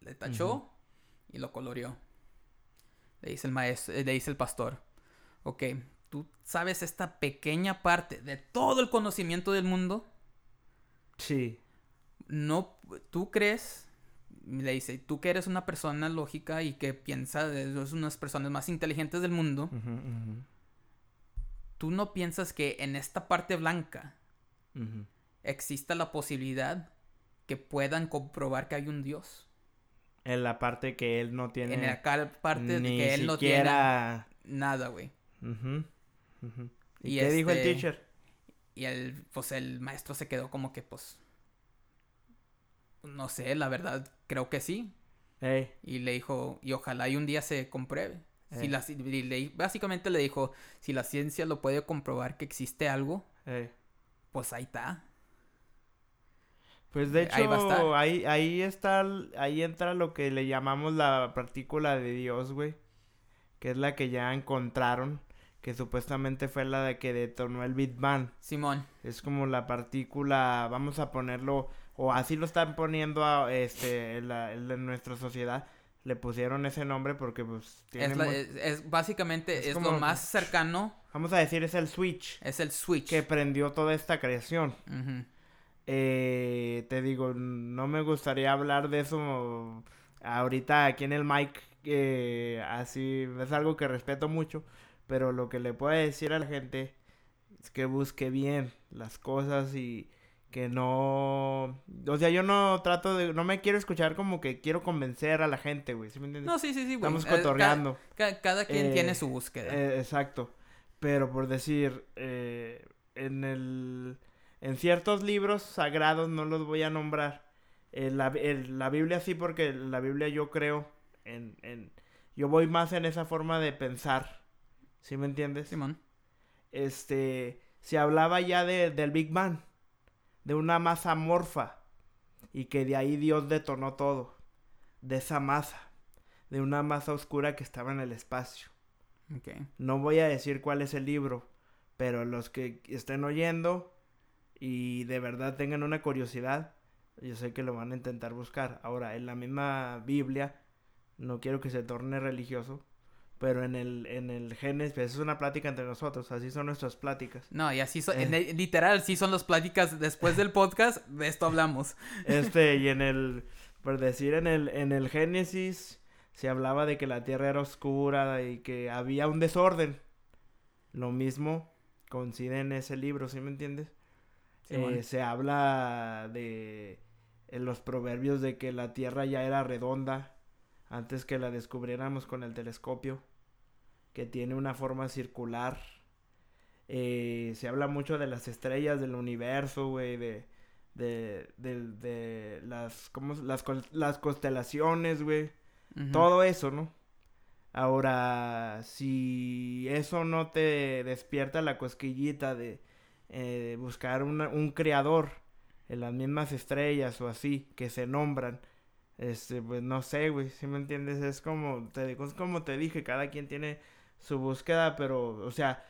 Le tachó y lo coloreó. Le dice el maestro, le dice el pastor. Ok, tú sabes esta pequeña parte de todo el conocimiento del mundo. Sí. No, tú crees le dice, tú que eres una persona lógica y que piensa, eres unas personas más inteligentes del mundo, tú no piensas que en esta parte blanca exista la posibilidad que puedan comprobar que hay un Dios. En la parte que él no tiene En la parte ni que él no tiene siquiera... nada, güey. Ujú, ujú. ¿Y, Y qué dijo el este- teacher? Y el, pues el maestro se quedó como que, pues, no sé, la verdad, creo que sí. Y le dijo, y ojalá y un día se compruebe. Si la, le- básicamente le dijo, si la ciencia lo puede comprobar que existe algo, pues ahí está. Pues de Eh, ahí va a estar. hecho, ahí, ahí está, el- ahí entra lo que le llamamos la partícula de Dios, güey. Que es la que ya encontraron, que supuestamente fue la de que detonó el Big Bang. Simón, Es como la partícula, vamos a ponerlo, o así lo están poniendo a, este, en, la- nuestra sociedad. Le pusieron ese nombre porque pues tiene es, la- mu- es- es- básicamente es es, como- lo más cercano, Vamos a decir, es el switch es el switch. que prendió toda esta creación. Eh, te digo, no me gustaría hablar de eso ahorita aquí en el mic. eh, así es algo que respeto mucho. Pero lo que le puedo decir a la gente es que busque bien las cosas y que no. O sea, yo no trato de. No me quiero escuchar como que quiero convencer a la gente, güey. ¿Sí me entiendes? No, sí, sí, sí, güey. Estamos Eh, cotorreando. ca- cada quien Eh, tiene su búsqueda. Eh, exacto. Pero por decir, eh, en el, en ciertos libros sagrados no los voy a nombrar. La, la Biblia sí, porque la Biblia yo creo en, en, yo voy más en esa forma de pensar. ¿Sí me entiendes? Simón. Este, se hablaba ya de, del Big Bang, de una masa amorfa, y que de ahí Dios detonó todo, de esa masa, de una masa oscura que estaba en el espacio. No voy a decir cuál es el libro, pero los que estén oyendo y de verdad tengan una curiosidad, yo sé que lo van a intentar buscar. Ahora, en la misma Biblia, no quiero que se torne religioso, pero en el, en el Génesis, pues, es una plática entre nosotros, así son nuestras pláticas. No, y así son, Eh. en literal, sí son las pláticas después del podcast, de esto hablamos. Este, y en el, por decir, en el, en el Génesis se hablaba de que la tierra era oscura y que había un desorden. Lo mismo coincide en ese libro, ¿sí me entiendes? Eh, se habla de en los proverbios de que la tierra ya era redonda antes que la descubriéramos con el telescopio, que tiene una forma circular. Eh, se habla mucho de las estrellas del universo, güey, de, de, de, de las, ¿cómo las, las constelaciones, güey. Todo eso, ¿no? Ahora, si eso no te despierta la cosquillita de eh, buscar una- un creador en las mismas estrellas o así que se nombran, este, pues no sé, güey, si me entiendes? Es como te digo, es como te dije, cada quien tiene su búsqueda, pero, o sea,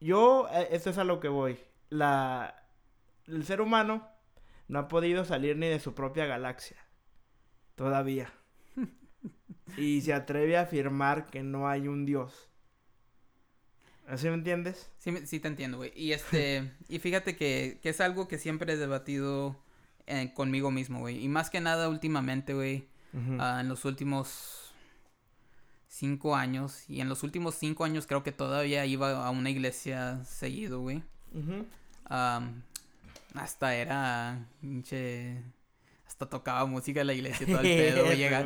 yo, eh, esto es a lo que voy. La, el ser humano no ha podido salir ni de su propia galaxia. Todavía. y se atreve a afirmar que no hay un Dios. ¿Así me entiendes? Sí, sí te entiendo, güey. Y este, y fíjate que, que es algo que siempre he debatido eh, conmigo mismo, güey. Y más que nada últimamente, güey, ah, en los últimos cinco años. Y en los últimos cinco años creo que todavía iba a una iglesia seguido, güey. Hasta era, hasta tocaba música en la iglesia todo el pedo, llega-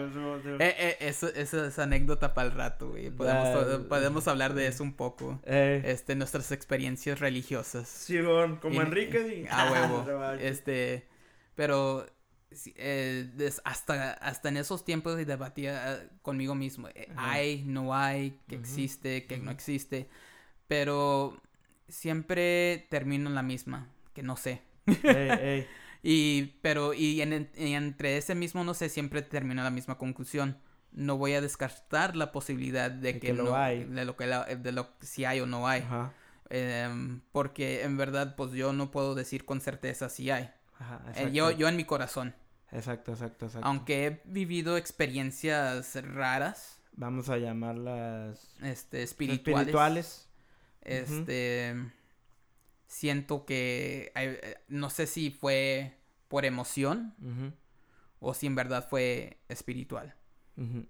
Eh, eh, eso, eso es anécdota para el rato, güey. Podemos, Ah, podemos hablar de eso un poco. Eh, Este, nuestras experiencias religiosas. Simón, como Y- Enrique. y- A huevo. Este, pero sí, eh, des- hasta, hasta en esos tiempos debatía eh, conmigo mismo. eh, hay, no hay, que existe, que no existe. Pero siempre termino en la misma, que no sé. Y, pero, y, en- y entre ese mismo no sé, siempre termino la misma conclusión. No voy a descartar la posibilidad de, De que, que lo no, hay. de lo que la- de lo si hay o no hay. Ajá. Em, porque en verdad, pues yo no puedo decir con certeza si hay. Ajá, Eh, yo, yo en mi corazón. Exacto, exacto, exacto. Aunque he vivido experiencias raras, Vamos a llamarlas este, espirituales. espirituales. Este. Siento que. eh, no sé si fue por emoción o si en verdad fue espiritual. Ujú,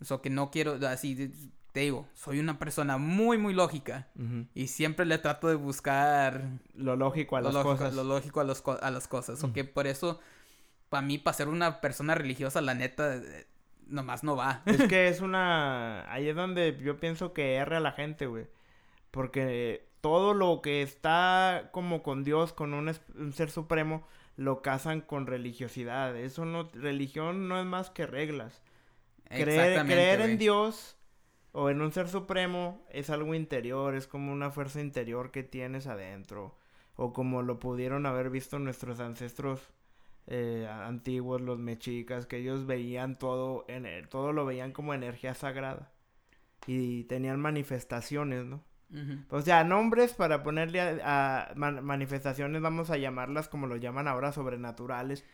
Eso que no quiero, así te digo, soy una persona muy, muy lógica. Y siempre le trato de buscar Lo lógico a lo las lógico, cosas. lo lógico a, los co- a las cosas. O que por eso, para mí, para ser una persona religiosa, la neta, eh, nomás no va. Es que es una... Ahí es donde yo pienso que erra la gente, güey. Porque todo lo que está como con Dios, con un, ser supremo, lo casan con religiosidad. Eso no... Religión no es más que reglas. Creer, creer en Dios o en un ser supremo es algo interior, es como una fuerza interior que tienes adentro. O como lo pudieron haber visto nuestros ancestros eh, antiguos, los mexicas, que ellos veían todo, en el- todo lo veían como energía sagrada. Y tenían manifestaciones, ¿no? O sea, nombres para ponerle a, a man- manifestaciones, vamos a llamarlas como lo llaman ahora, sobrenaturales.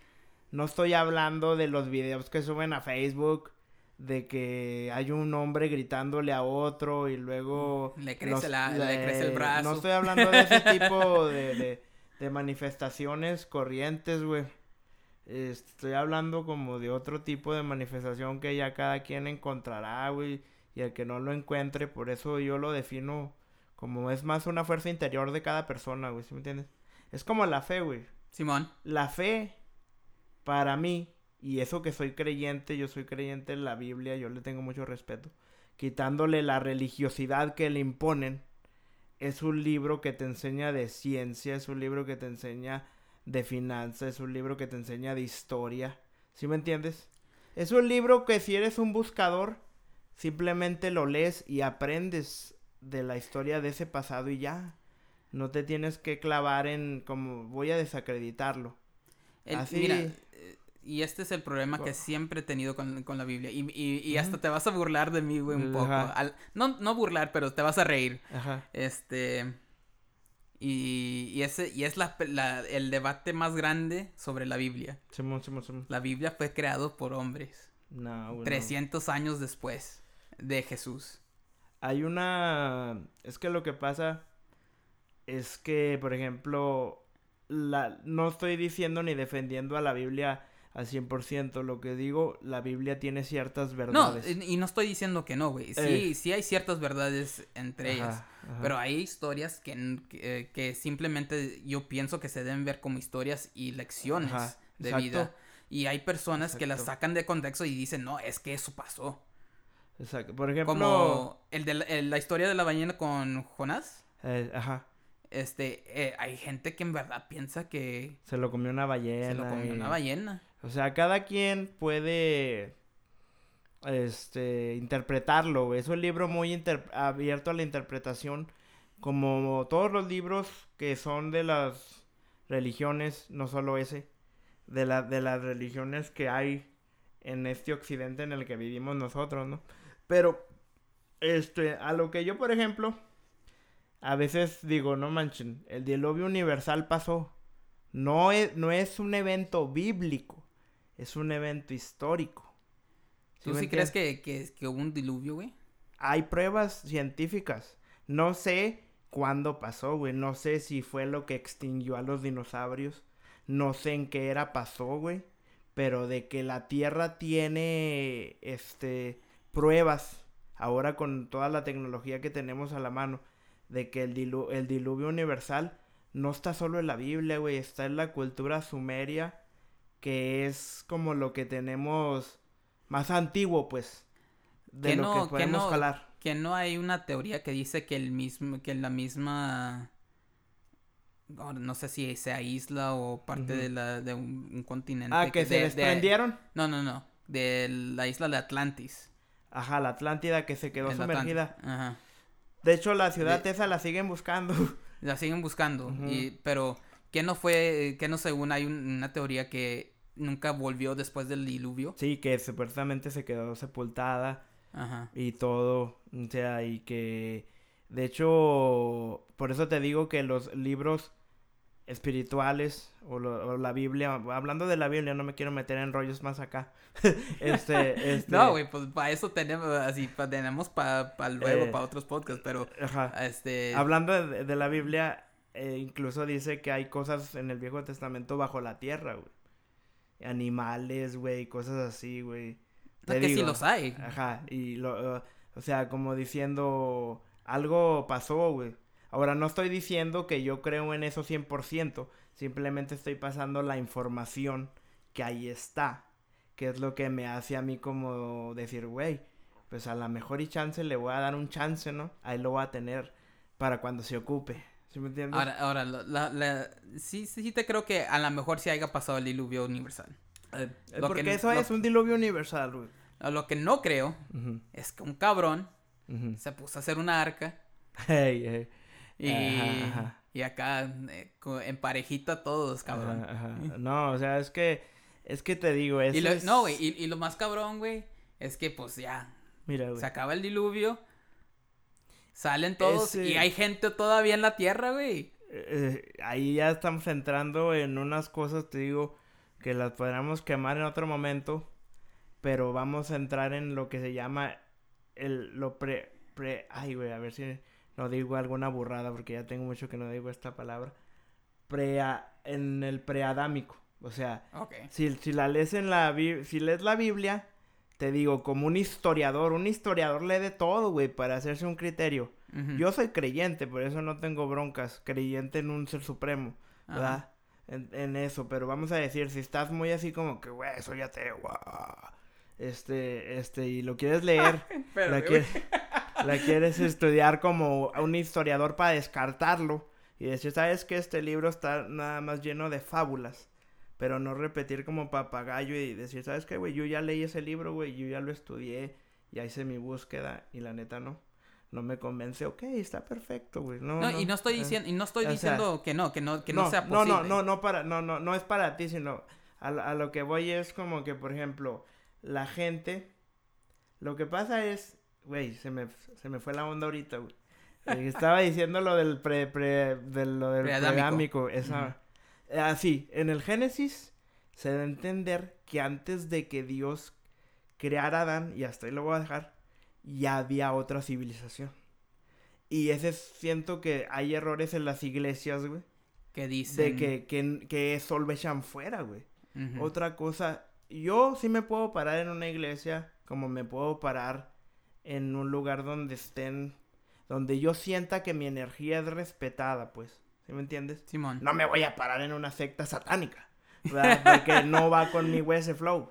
No estoy hablando de los videos que suben a Facebook, de que hay un hombre gritándole a otro y luego... Le crece, la, le crece el brazo. No estoy hablando de ese tipo de, de, de manifestaciones corrientes, güey. Estoy hablando como de otro tipo de manifestación que ya cada quien encontrará, güey. Y el que no lo encuentre, por eso yo lo defino como es más una fuerza interior de cada persona, güey, ¿sí me entiendes? Es como la fe, güey. Simón. La fe, para mí, y eso que soy creyente, yo soy creyente en la Biblia, yo le tengo mucho respeto, quitándole la religiosidad que le imponen, es un libro que te enseña de ciencia, es un libro que te enseña de finanzas, es un libro que te enseña de historia, ¿sí me entiendes? Es un libro que si eres un buscador, simplemente lo lees y aprendes de la historia de ese pasado y ya. No te tienes que clavar en como voy a desacreditarlo. El- Así- Mira, eh, y este es el problema que siempre he tenido con, con la Biblia. Y, y, y hasta te vas a burlar de mí, güey, un poco. Al- no, no burlar, pero te vas a reír. Ajá. Este. Y, y ese y es la, la- el debate más grande sobre la Biblia. Simón, Simón, Simón. La Biblia fue creado por hombres. No, güey, no. 300 años después de Jesús. Hay una... Es que lo que pasa es que, por ejemplo, la... no estoy diciendo ni defendiendo a la Biblia al 100%. Lo que digo, la Biblia tiene ciertas verdades. y y no estoy diciendo que no, güey. Sí, Eh. sí hay ciertas verdades entre ellas. Ajá. Pero hay historias que, eh, que simplemente yo pienso que se deben ver como historias y lecciones Ajá, de exacto. vida. Y hay personas que las sacan de contexto y dicen, no, es que eso pasó. Exacto. Por ejemplo... Como el de la, el- la historia de la ballena con Jonás. eh, ajá. Este, eh, hay gente que en verdad piensa que Se lo comió una ballena. se lo comió y- una ballena. O sea, cada quien puede este interpretarlo. Es un libro muy abierto a la interpretación, como todos los libros que son de las religiones, no solo ese, de la de las religiones que hay en este occidente en el que vivimos nosotros, ¿no? Pero este, a lo que yo, por ejemplo, a veces digo, no manchen, el diluvio universal pasó. No es, no es un evento bíblico, es un evento histórico. ¿Sí ¿Tú sí crees que, que, que hubo un diluvio, güey? Hay pruebas científicas. No sé cuándo pasó, güey. No sé si fue lo que extinguió a los dinosaurios. No sé en qué era pasó, güey. Pero de que la Tierra tiene, este, pruebas, ahora con toda la tecnología que tenemos a la mano, de que el, dilu- el diluvio universal no está solo en la Biblia, güey. Está en la cultura sumeria, que es como lo que tenemos más antiguo, pues. De Que lo no- que que podemos no- jalar. Que no hay una teoría que dice que el mismo, que la misma, no sé si sea isla o parte de la, de un, un continente. Ah, que se de- de- desprendieron. no, no, no, de la isla de Atlantis. Ajá, la Atlántida que se quedó el Atlant- sumergida. Ajá. De hecho, la ciudad esa la siguen buscando. La siguen buscando, y, pero que no fue, que no según hay un- una teoría que nunca volvió después del diluvio. sí, que supuestamente se quedó sepultada Ajá. y todo. O sea, y que... De hecho, por eso te digo que los libros espirituales o, lo- o la Biblia, hablando de la Biblia, no me quiero meter en rollos más acá. este, este, No, güey, pues para eso tenemos, así, pa- tenemos para luego, Eh, para otros podcasts, pero, Ajá. este... Hablando de, de la Biblia, eh, incluso dice que hay cosas en el Viejo Testamento bajo la tierra, güey. Animales, güey, cosas así, güey. No, que sí los hay. Ajá, y lo, o sea, como diciendo, algo pasó, güey. Ahora, no estoy diciendo que yo creo en eso 100%, simplemente estoy pasando la información que ahí está, que es lo que me hace a mí como decir, güey, pues a la mejor y chance le voy a dar un chance, ¿no? Ahí lo voy a tener para cuando se ocupe. ¿Sí me entiendes? Ahora, ahora la, la, sí, sí te creo que a lo mejor sí haya pasado el diluvio universal. Eh, porque eso es un diluvio universal, güey. Lo que no creo es que un cabrón se puso a hacer una arca. Y, y acá eh, en parejita todos, cabrón. No, o sea, es que es que te digo, eso y No, güey, y, lo más cabrón, güey, es que pues ya Mira, güey. Se acaba el diluvio. Salen todos y hay gente todavía en la tierra, güey. Eh, ahí ya estamos entrando en unas cosas, te digo, que las podríamos quemar en otro momento pero vamos a entrar en lo que se llama el lo pre pre ay güey a ver si no digo alguna burrada porque ya tengo mucho que no digo esta palabra pre en el preadámico o sea si, si la lees en la si lees la Biblia te digo como un historiador un historiador lee de todo güey para hacerse un criterio. Yo soy creyente por eso no tengo broncas creyente en un ser supremo verdad en, en, eso pero vamos a decir si estás muy así como que güey soy ateo este, este, y lo quieres leer, la, la, quieres estudiar como un historiador para descartarlo y decir, sabes que este libro está nada más lleno de fábulas, pero no repetir como papagayo y decir, sabes qué, güey, yo ya leí ese libro, güey, yo ya lo estudié, ya hice mi búsqueda y la neta no. No me convence, ok, está perfecto, güey. No, no, y no estoy diciendo, y no estoy diciendo que no, que no, que no, sea posible. No, no, no, no para, no, no, no es para ti, sino a, a lo que voy es como que, por ejemplo, la gente. Lo que pasa es, güey, se me, se me fue la onda ahorita, güey. Eh, estaba diciendo lo del pre, pre, de lo del preadámico. esa. Así, en el Génesis se da a entender que antes de que Dios creara a Adán, y hasta ahí lo voy a dejar, ya había otra civilización. Y ese siento que hay errores en las iglesias, güey. Que dicen. De que, que, que eso lo echan fuera, güey. Otra cosa, yo sí me puedo parar en una iglesia como me puedo parar en un lugar donde estén, donde yo sienta que mi energía es respetada, pues. ¿Sí me entiendes? Simón. No me voy a parar en una secta satánica, ¿verdad? Porque no va conmigo ese flow,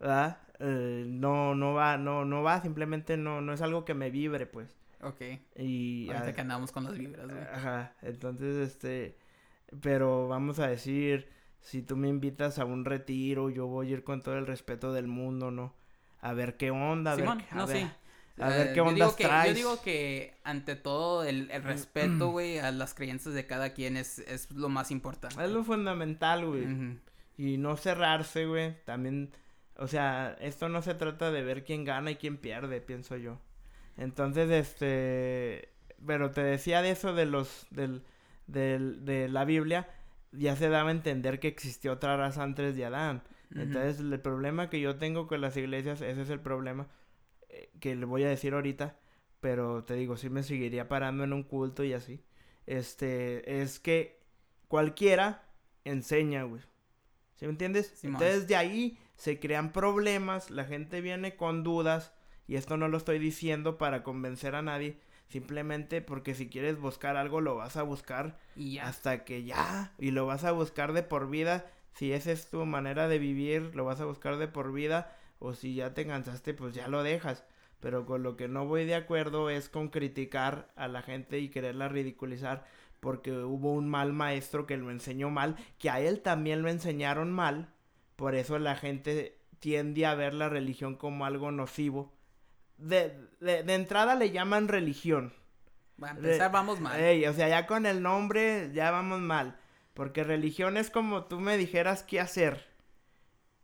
¿verdad? Eh, no, no va, no, no va, simplemente no, no es algo que me vibre, pues. Ok. Y... Ahorita que andamos con las vibras, güey. Ajá, entonces, este, pero vamos a decir, si tú me invitas a un retiro, yo voy a ir con todo el respeto del mundo, ¿no? A ver qué onda, a ver, a ver, a ver qué onda traes. Yo digo que ante todo el, el respeto, güey, a las creencias de cada quien es, es lo más importante. Es lo fundamental, güey. Y no cerrarse, güey. También, o sea, esto no se trata de ver quién gana y quién pierde, pienso yo. Entonces, este, pero te decía de eso de los, del, del, de la Biblia ya se daba a entender que existió otra raza antes de Adán. Entonces, el problema que yo tengo con las iglesias, ese es el problema eh, que le voy a decir ahorita, pero te digo, sí me seguiría parando en un culto y así. Este, es que cualquiera enseña, güey. ¿Sí me entiendes? Entonces, de ahí se crean problemas, la gente viene con dudas, y esto no lo estoy diciendo para convencer a nadie, Simplemente porque si quieres buscar algo lo vas a buscar y hasta que ya. Y lo vas a buscar de por vida. Si esa es tu manera de vivir, lo vas a buscar de por vida. O si ya te cansaste, pues ya lo dejas. Pero con lo que no voy de acuerdo es con criticar a la gente y quererla ridiculizar. Porque hubo un mal maestro que lo enseñó mal. Que a él también lo enseñaron mal. Por eso la gente tiende a ver la religión como algo nocivo de, de, entrada le llaman religión. Va a empezar, vamos mal. o sea, ya con el nombre ya vamos mal. Porque religión es como tú me dijeras qué hacer.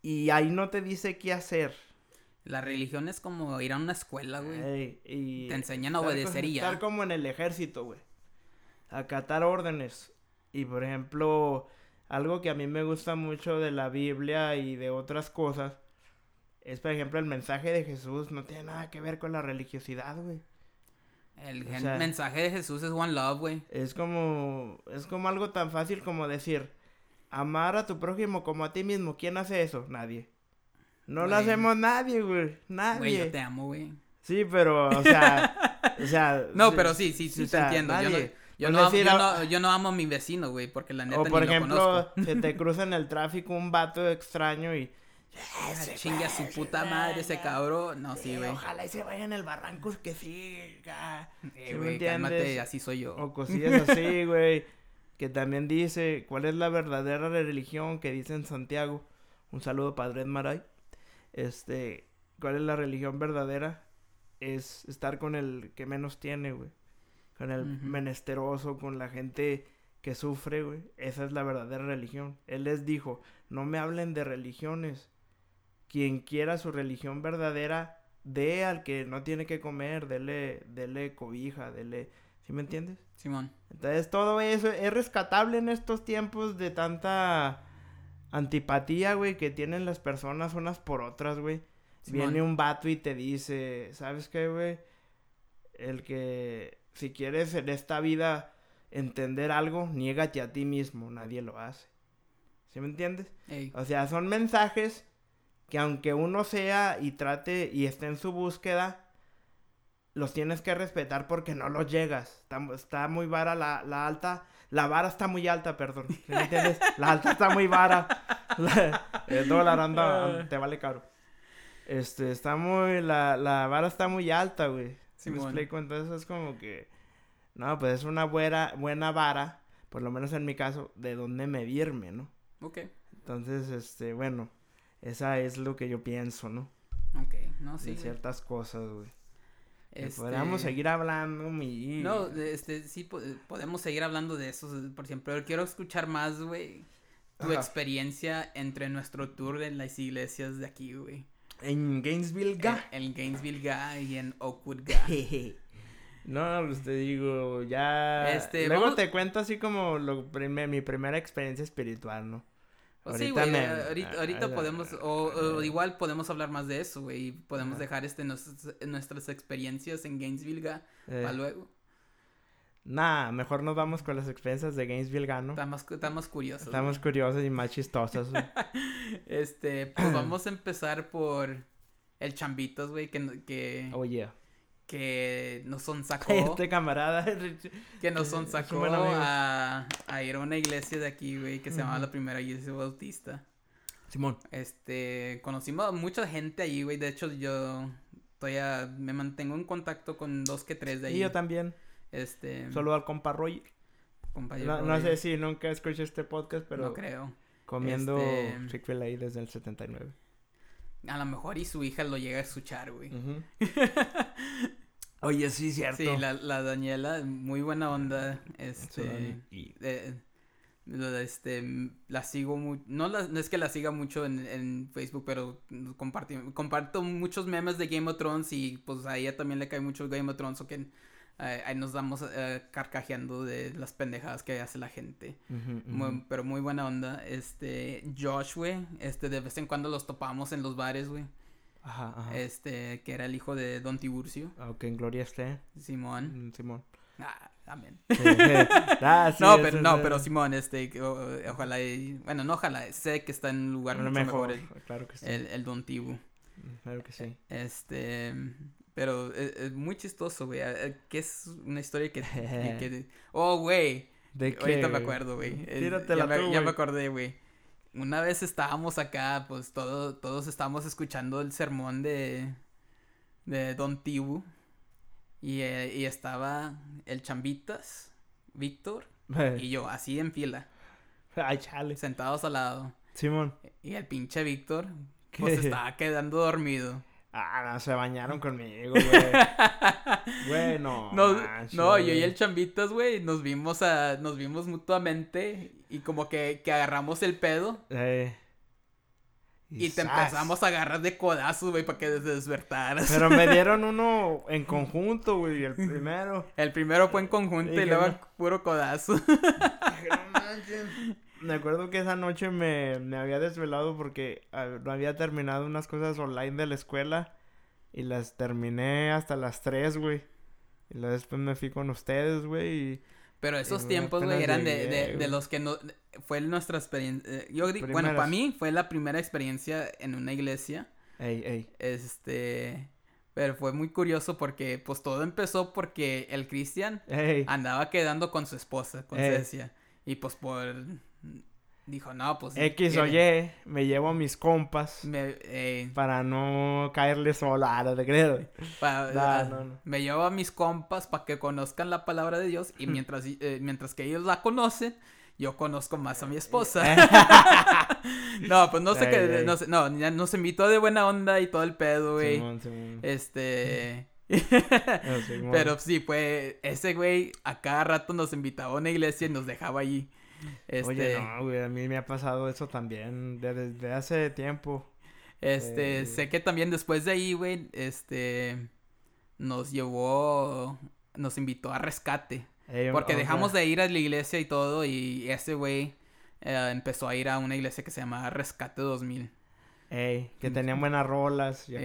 Y ahí no te dice qué hacer. La religión es como ir a una escuela, güey. y te enseñan a obedecer y ya. Estar como en el ejército, güey. Acatar órdenes. Y por ejemplo, algo que a mí me gusta mucho de la Biblia y de otras cosas es, por ejemplo, el mensaje de Jesús no tiene nada que ver con la religiosidad, güey. El mensaje de Jesús es one love, güey. Es como, es como algo tan fácil como decir, amar a tu prójimo como a ti mismo. ¿Quién hace eso? Nadie. No lo hacemos nadie, güey. Nadie. Güey, yo te amo, güey. Sí, pero, o sea, o sea. No, pero sí, sí, sí, o te sea, entiendo. Yo no, yo, amo, yo, a- no, yo no amo a mi vecino, güey, porque la neta O ni por lo ejemplo, conozco. se te cruza en el tráfico un vato extraño y. Ese Chingue a su puta madre ese cabrón. No, sí, sí, güey. Ojalá y se vaya en el barranco que siga. ¿Sí me güey, cálmate, entiendes? así soy yo. O cosillas así, güey. Que también dice, ¿cuál es la verdadera religión que dice en Santiago? Un saludo, Padre Maray. Este, ¿cuál es la religión verdadera? Es estar con el que menos tiene, güey. Con el menesteroso, con la gente que sufre, güey. Esa es la verdadera religión. Él les dijo, no me hablen de religiones. Quien quiera su religión verdadera, dé al que no tiene que comer, dele, dele cobija, dele... ¿Sí me entiendes? Simón. Entonces todo eso es rescatable en estos tiempos de tanta antipatía, güey, que tienen las personas unas por otras, güey. Viene un vato y te dice, ¿sabes qué, güey? El que si quieres en esta vida entender algo, niégate a ti mismo, nadie lo hace. ¿Sí me entiendes? Ey, O sea, son mensajes que aunque uno sea y trate y esté en su búsqueda, los tienes que respetar porque no los llegas. Está, está muy vara la, la alta. La vara está muy alta, perdón. ¿Sí me entiendes? La alta está muy vara. La- el dólar anda, te vale caro. Este, está muy, la, la vara está muy alta, güey. ¿Sí me explico? Entonces es como que, no, pues es una buena, buena vara, por lo menos en mi caso, de dónde medirme, ¿no? ok. Entonces, este, bueno, esa es lo que yo pienso, ¿no? Ok, no, sí. de güey. ciertas cosas, güey. Este, Podríamos seguir hablando, mi... No, este, sí, po- podemos seguir hablando de eso, por ejemplo, pero quiero escuchar más, güey, tu Ajá. experiencia entre nuestro tour en las iglesias de aquí, güey. En Gainesville, ga. En, en Gainesville Ga y en Oakwood Ga. No, pues te digo, ya... Este, Luego vamos- te cuento así como lo mi primera experiencia espiritual, ¿no? O sí, Ahorita güey, me- eh, ahorita, ah, ahorita ah, podemos, o, o igual podemos hablar más de eso, güey, y podemos dejar este nuestras, nuestras experiencias en Gainesville Ga Eh, para luego. Nah, mejor nos vamos con las experiencias de Gainesville, ga, ¿no? Está más, está más curioso. Estamos curiosos y más chistosos, güey. Este, pues vamos a empezar por el Chambitos, güey, que, que, Oh, yeah. Que nos son sacó, Este camarada... que nos son es un sacó buen amigo. a, a ir a una iglesia de aquí, güey, que se llama Ujú. la primera iglesia bautista. Simón. Este, conocimos a mucha gente ahí, güey, de hecho yo todavía me mantengo en contacto con dos que tres de ahí. Y yo también. Este, Solo al compa Roy. compañero No, no sé si nunca escuché este podcast, pero no creo. comiendo Este- Chick-fil-A desde el 79. A lo mejor y su hija lo llega a escuchar, güey. Oye, sí, cierto. Sí, la, la Daniela, muy buena onda. Este. Y- eh, este, la sigo muy, no, la- no es que la siga mucho en, en Facebook, pero comparti- comparto muchos memes de Game of Thrones y pues a ella también le cae mucho Game of Thrones, o que eh, ahí nos damos eh, carcajeando de las pendejadas que hace la gente. Muy- pero muy buena onda. Este, Josh, güey, este, de vez en cuando los topamos en los bares, güey. Ajá, ajá. Este, que era el hijo de Don Tiburcio, Aunque en gloria esté. Simón. mm, Simón. Ah, amén. Sí. Ah, sí, no, pero es no, pero Simón, este, o- ojalá y, bueno, no ojalá, sé que está en un lugar mucho mejor, mejor el, claro que sí. el, el Don Tibu. Claro que sí. Este, pero es, es muy chistoso, güey, que es una historia que, que- que- oh, güey, ¿De qué, ahorita me güey? acuerdo, güey, ya, me, ya me acordé, güey. Una vez estábamos acá, pues todo, todos estábamos escuchando el sermón de, de Don Tibu y, eh, y estaba el Chambitas, Víctor y yo, así en fila. Ay, chale. sentados al lado. Simón. Y el pinche Víctor, pues ¿Qué? estaba quedando dormido. Ah, no, se bañaron conmigo, güey. Güey, no. No, manches, no, yo y el Chambitas, güey, nos vimos a, nos vimos mutuamente y como que, que agarramos el pedo Eh. y te empezamos a agarrar de codazos, güey, para que te despertaras. Pero me dieron uno en conjunto, güey, el primero. El primero fue en conjunto Y y luego no. puro codazo. "No manches". Me acuerdo que esa noche me, me había desvelado porque no había terminado unas cosas online de la escuela y las terminé hasta las 3, güey. Y luego después me fui con ustedes, güey, y Pero esos tiempos, güey, eran de, llegué, de, de los que no... Fue nuestra experiencia... Yo digo, bueno, para mí fue la primera experiencia en una iglesia. Ey, ey. Este... Pero fue muy curioso porque, pues, todo empezó porque el Cristian andaba quedando con su esposa, con Eh. Cecia. Y, pues, por... Dijo, no, pues... X o Y, me llevo a mis compas Me, eh, para no caerle solo a la de No, no, no. Me llevo a mis compas para que conozcan la palabra de Dios y mientras, eh, mientras que ellos la conocen, yo conozco más a mi esposa. no, pues no sé qué, no sé, no, nos invitó de buena onda y todo el pedo, güey. Simón, Simón. Este... Simón. Pero sí, fue ese güey a cada rato nos invitaba a una iglesia y nos dejaba allí. Este, Oye, no, güey, a mí me ha pasado eso también de- desde hace tiempo. Este, Eh. sé que también después de ahí, güey, este, nos llevó, nos invitó a rescate. Porque dejamos de ir a la iglesia y todo y ese güey eh, empezó a ir a una iglesia que se llamaba Rescate 2000. Ey, que tenían buenas rolas y acá.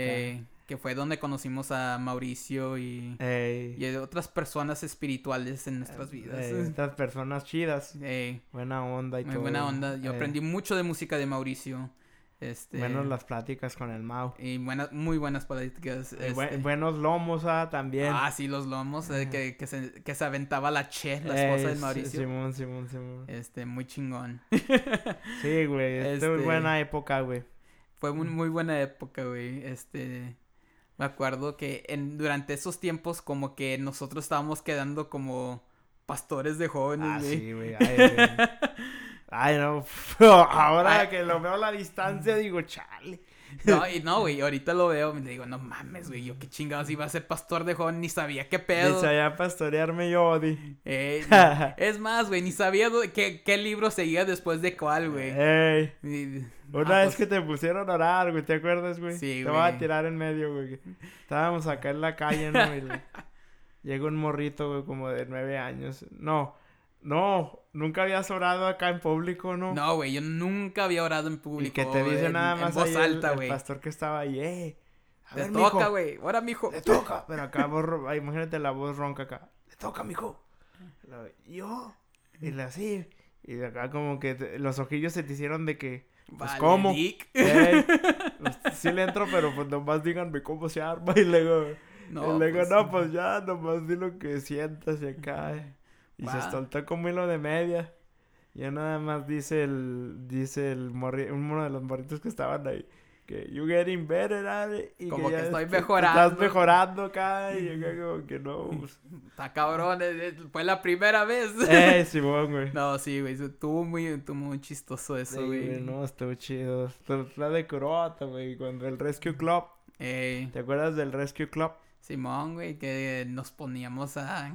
Que fue donde conocimos a Mauricio y, Ey, y otras personas espirituales en nuestras vidas. estas personas chidas, buena onda y muy todo. buena onda. Yo aprendí mucho de música de Mauricio. Este, Menos las pláticas con el Mau. y buenas, muy buenas buen- este. buenos lomos, ah, también. Ah, sí, los lomos, eh, que, que, se, que se aventaba la Che, la esposa de Mauricio. Simón, Simón, Simón. Este, muy chingón. Sí, güey, es Este- buena época, güey. Fue muy, muy buena época, güey. Este, me acuerdo que en, durante esos tiempos como que nosotros estábamos quedando como pastores de jóvenes, Ah, güey. sí, güey. Ay, güey. Ay, no. Ahora Ay. que lo veo a la distancia, digo, chale. No, y no, güey, ahorita lo veo le digo, no mames, güey, yo qué chingados iba a ser pastor de joven, ni sabía qué pedo. Dice allá pastorearme yo, di. Eh, es más, güey, ni sabía qué, qué libro seguía después de cuál, güey. Ey. Y- Una ah, vez pues, que te pusieron a orar, güey, ¿te acuerdas, güey? Sí, Te voy a güey. tirar en medio, güey. Estábamos acá en la calle, ¿no? Llega un morrito, güey, como de nueve años. No, no, nunca habías orado acá en público, ¿no? No, güey, yo nunca había orado en público. y que te dice en- nada en más voz ahí el- alta, el, pastor que estaba ahí, eh. A Te ver, toca, güey. Ahora, mijo. Le toca. Pero acá, voz ay, imagínate la voz ronca acá. Le toca, mijo. Lo- Yo. Y le así. Y de acá como que te- los ojillos se te hicieron de que... Pues, Vale, ¿cómo? Dick. "Ey, pues, sí le entro, pero pues nomás díganme cómo se arma. Y luego... No, y luego, pues, no, pues ya, nomás di lo que sientas y acá. Y Va. se soltó como hilo de media. Ya nada más dice el... Dice el morri, uno de los morritos que estaban ahí. Que you getting better at it", Y Como que ya estoy est- mejorando. Estás mejorando acá. Y acá como que no. pues, Está cabrón, eh, eh, fue la primera vez. Eh, Simón, güey. No, sí, güey, estuvo muy, estuvo muy chistoso eso, Sí, güey. no, estuvo chido. Estuvo la de Croata, güey. Cuando el Rescue Club. Eh, ¿Te acuerdas del Rescue Club? Simón, güey, que nos poníamos a,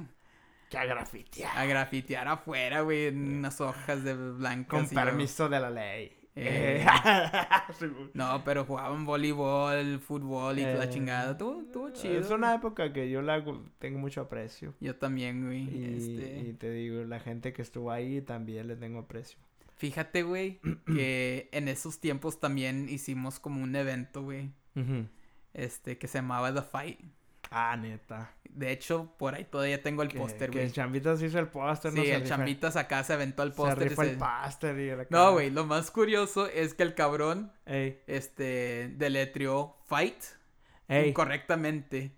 Que a grafitear. a grafitear afuera, güey, en unas hojas de blancas. Con permiso de la ley. Eh. No, pero jugaban voleibol, fútbol y toda la Eh, chingada. Estuvo, estuvo chido. Es una época que yo la tengo mucho aprecio. Yo también, güey. Y, este... y te digo, la gente que estuvo ahí también le tengo aprecio. Fíjate, güey, que en esos tiempos también hicimos como un evento, güey. Este, que se llamaba The Fight. Ah, neta. De hecho, por ahí todavía tengo el póster, que güey. el Chambitas hizo el póster, Sí, ¿no? Se el rifa- Chambitas acá se aventó el Se póster. y se- el póster y la No, güey, lo más curioso es que el cabrón, Ey, este, deletreó Fight ey, incorrectamente.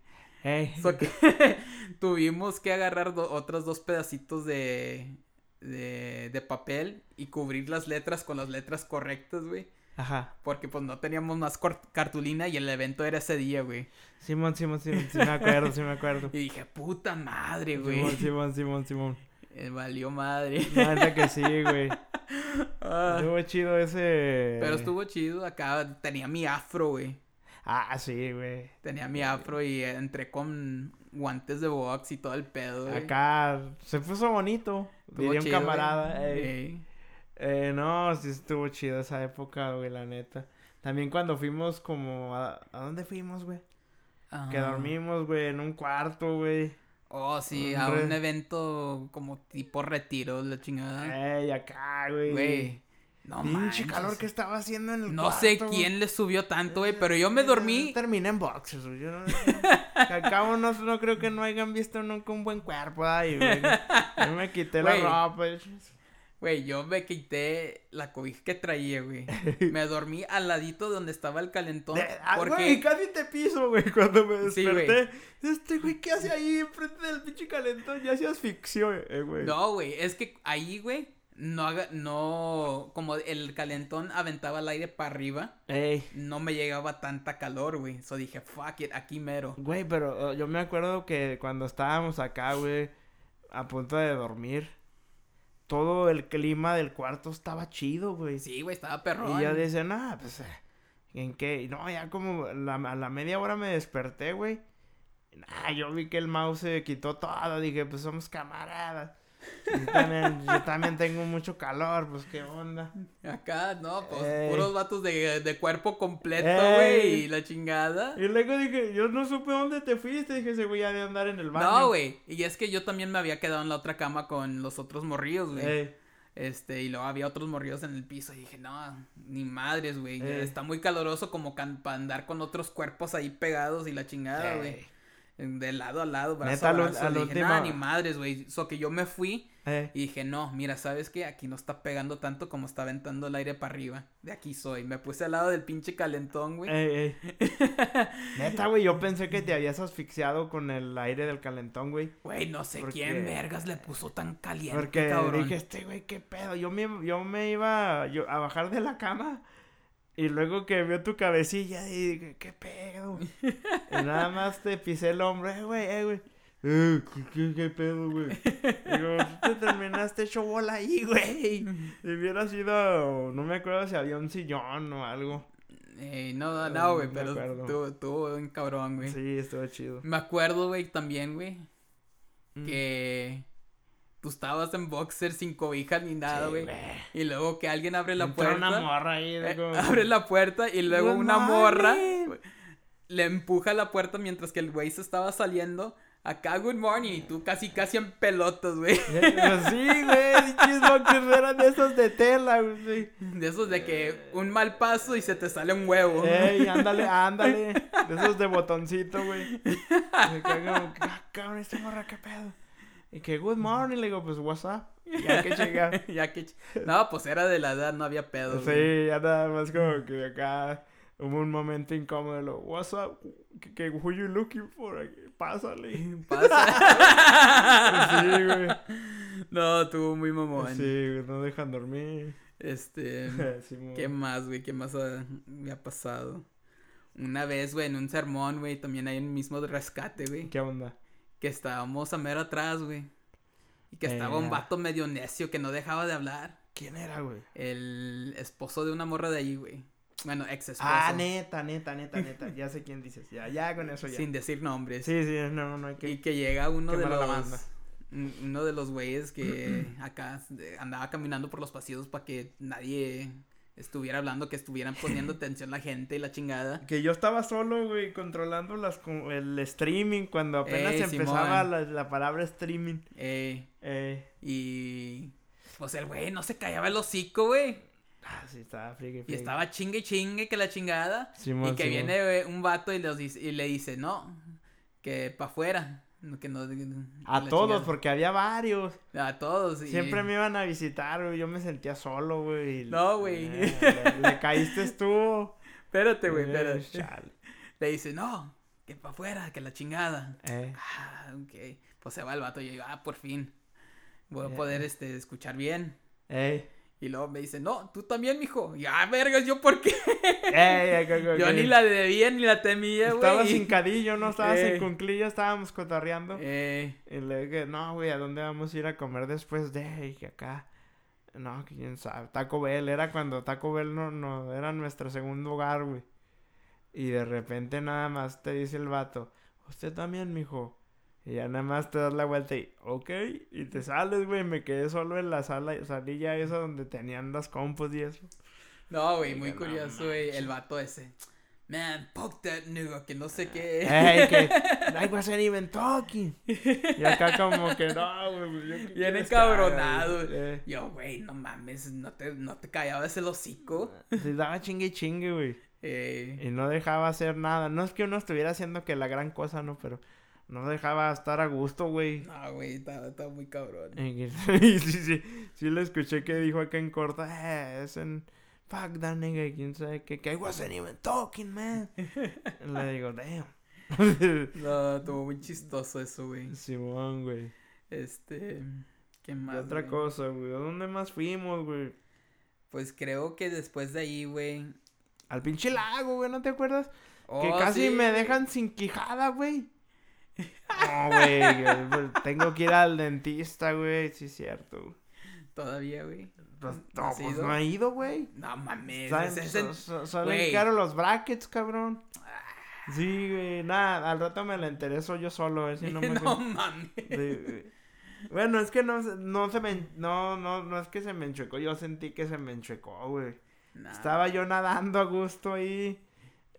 ey. So que tuvimos que agarrar do- otros dos pedacitos de, de, de papel y cubrir las letras con las letras correctas, güey. Ajá. Porque pues no teníamos más cartulina y el evento era ese día, güey. Simón, Simón, Simón, sí me acuerdo, sí me acuerdo. Y dije, puta madre, güey. Simón, Simón, Simón, Simón. Eh, valió madre. Neta que sí, güey. Ah, Estuvo chido ese. Pero estuvo chido. Acá tenía mi afro, güey. Ah, sí, güey. Tenía mi afro y entré con guantes de box y todo el pedo, güey. Acá se puso bonito. Estuvo Diría un camarada. güey. ey. Ey. Eh, no, sí estuvo chido esa época, güey, la neta. También cuando fuimos como... ¿A, ¿a dónde fuimos, güey? Que Ah. dormimos, güey, en un cuarto, güey. Oh, sí, Un a re- un evento como tipo retiro, la chingada. Ey, acá, güey. Güey. No Pinche calor que estaba haciendo en el No sé cuarto, quién le subió tanto, güey, pero yo me dormí. Terminé en boxes, güey. Yo no, al cabo no, no creo que no hayan visto nunca un buen cuerpo ahí, güey. Yo me quité la ropa. Güey, yo me quité la cobija que traía, güey. Me dormí al ladito donde estaba el calentón. De- ah, porque. Güey, casi te piso, güey, cuando me Sí, güey. desperté. Este güey, ¿qué hace ahí enfrente del pinche calentón? Ya se asfixió, eh, güey. No, güey, es que ahí, güey, no haga, no, como el calentón aventaba el aire para arriba, Ey. no me llegaba tanta calor, güey. So dije, fuck it, aquí mero. Güey, pero uh, yo me acuerdo que cuando estábamos acá, güey, a punto de dormir, todo el clima del cuarto estaba chido, güey. Sí, güey, estaba perrón. Y yo decía, nah, pues, eh, ¿en qué? Y No, ya como la- a la media hora me desperté, güey. Nah, yo vi que el mouse se quitó todo, dije, pues somos camaradas. Yo también, yo también tengo mucho calor, pues qué onda. Acá, no, pues Ey. puros vatos de, de cuerpo completo, Ey. güey, y la chingada. Y luego dije, yo no supe dónde te fuiste, dije, ese güey ha de andar en el baño. No, güey, y es que yo también me había quedado en la otra cama con los otros morrillos, güey. Ey. Este, y luego había otros morrillos en el piso y dije, no, ni madres, güey. Eh. Está muy caloroso como para andar con otros cuerpos ahí pegados y la chingada, güey. Ey. De lado a lado, brazo Neta, a brazo. al dije, último- "Nah, ni madres, güey. So que yo me fui Ey. y dije, no, mira, ¿sabes qué? Aquí no está pegando tanto como está aventando el aire para arriba. De aquí soy. Me puse al lado del pinche calentón, güey. Ey, ey. Neta, güey, yo pensé que te habías asfixiado con el aire del calentón, güey. Güey, no sé Porque- quién vergas le puso tan caliente, Porque cabrón. dije, este güey, qué pedo. Yo me, yo me iba yo, a bajar de la cama. Y luego que vio tu cabecilla y dije, qué pedo. y nada más te pisé el hombro, eh, güey, eh, güey. Eh, ¿qué, qué, qué pedo, güey? Digo, tú te terminaste hecho bola ahí, güey. Si hubiera sido, no me acuerdo si había un sillón o algo. Eh, no, No no, güey, pero estuvo, estuvo un cabrón, güey. Sí, estuvo chido. Me acuerdo, güey, también, güey, Mm. que tú estabas en boxer sin cobija ni nada, Sí, güey. y luego que alguien abre la Entró puerta. una morra ahí. eh, abre la puerta y luego Good una morra morning. le empuja la puerta mientras que el güey se estaba saliendo. Acá, good morning. Y tú casi, casi en pelotas, güey. Pues sí, güey, pinches boxers eran de esos de tela, güey. De esos de que un mal paso y se te sale un huevo. Ey, ándale, ándale. De esos de botoncito, güey. Me cago como, "Ah, cabrón, esta morra, qué pedo. Y que, good morning, le digo, pues, what's up? Ya que llegar. ya que... No, pues era de la edad, no había pedo. güey. Sí, ya nada más como que acá hubo un momento incómodo. Lo, what's up? Que, que, who you looking for? Pásale. Pasa. Sí, güey. No, estuvo muy mamón. Sí, güey, no dejan dormir. Este... Sí, ¿Qué más, güey? ¿Qué más ha- me ha pasado? Una vez, güey, en un sermón, güey, también hay un mismo rescate, güey. ¿Qué onda? Que estábamos a mero atrás, güey. Y que estaba un vato medio necio que no dejaba de hablar. ¿Quién era, güey? El esposo de una morra de ahí, güey. Bueno, ex esposo. Ah, neta, neta, neta, neta. Ya sé quién dices. Ya, ya con eso ya. Sin decir nombres. Sí, sí, no, no hay que. Y que llega uno de los. la banda. Uno de los güeyes que acá andaba caminando por los pasillos para que nadie estuviera hablando, que estuvieran poniendo atención la gente y la chingada. Que yo estaba solo, güey, controlando las, el streaming cuando apenas Ey, empezaba la, la palabra streaming. Eh, Eh, y. Pues el güey no se callaba el hocico, güey. ah, sí, estaba friegue, Y friegue. estaba chingue chingue que la chingada. Simón, y que Simón. viene eh, un vato y, los dice- y le dice, no, que pa' afuera. No, Que no, A la todos, chingada. porque había varios. A todos. y- Siempre me iban a visitar, güey. Yo me sentía solo, güey. No, güey. Eh, le, le caíste tú. Espérate, güey, Eh, espérate. Le dice, no, que pa' afuera, que la chingada. Eh, Ah, ok. Pues se va el vato y yo, ah, por fin. Voy a Eh. poder, este, escuchar bien. ey, Y luego me dice, no, tú también, mijo. Y, ah, vergas, ¿yo por qué? ey. Yo ni la debía ni la temía, güey. Estabas sin cadillo, no estabas Eh. sin cunclillo, estábamos cotarreando. Eh, Y le dije, no, güey, ¿a dónde vamos a ir a comer después de? Y acá. No, quién sabe. Taco Bell, era cuando Taco Bell no, no, era nuestro segundo hogar, güey. Y de repente nada más te dice el vato, usted también, mijo. Y ya nada más te das la vuelta y, ok, y te sales, güey. Me quedé solo en la sala, salilla esa donde tenían las compus y eso. no, güey, muy curioso, güey. El vato ese. man, fuck that nigga, que no sé qué. Ey, que I wasn't even talking. Y acá como que no, güey. pues, Bien haga, encabronado. Eh, Yo, güey, no mames, no te, no te callabas el hocico. Se daba chingue y chingue, güey. Eh, Y no dejaba hacer nada. No es que uno estuviera haciendo que la gran cosa, no, pero no dejaba estar a gusto, güey. no, güey, estaba, estaba muy cabrón. Y sí, sí, sí. Sí lo escuché que dijo acá en corto. Eh, es en... Fuck that nigga. y ¿Quién sabe qué? Que I wasn't even talking, man. Y le digo, damn. No, estuvo muy chistoso eso, güey. Simón, güey. Este, ¿qué Y más? otra güey? cosa, güey. ¿A dónde más fuimos, güey? Pues creo que después de ahí, güey. Al pinche lago, güey, ¿no te acuerdas? que Oh, casi sí, me dejan sin quijada, güey. No, güey. pues, Tengo que ir al dentista, güey. Sí, es cierto. Todavía, güey. Pues, ¿No pues ido? no he ido, güey. No mames. Saben- ese- so- ese- so- Salen caros los brackets, cabrón. Sí, güey. Nada, al rato me la intereso yo solo, ver si no me... no mames. Sí. Bueno, es que no, se- no se me... No, no, no es que se me enchuecó. Yo sentí que se me enchuecó, güey. Nah. Estaba yo nadando a gusto ahí.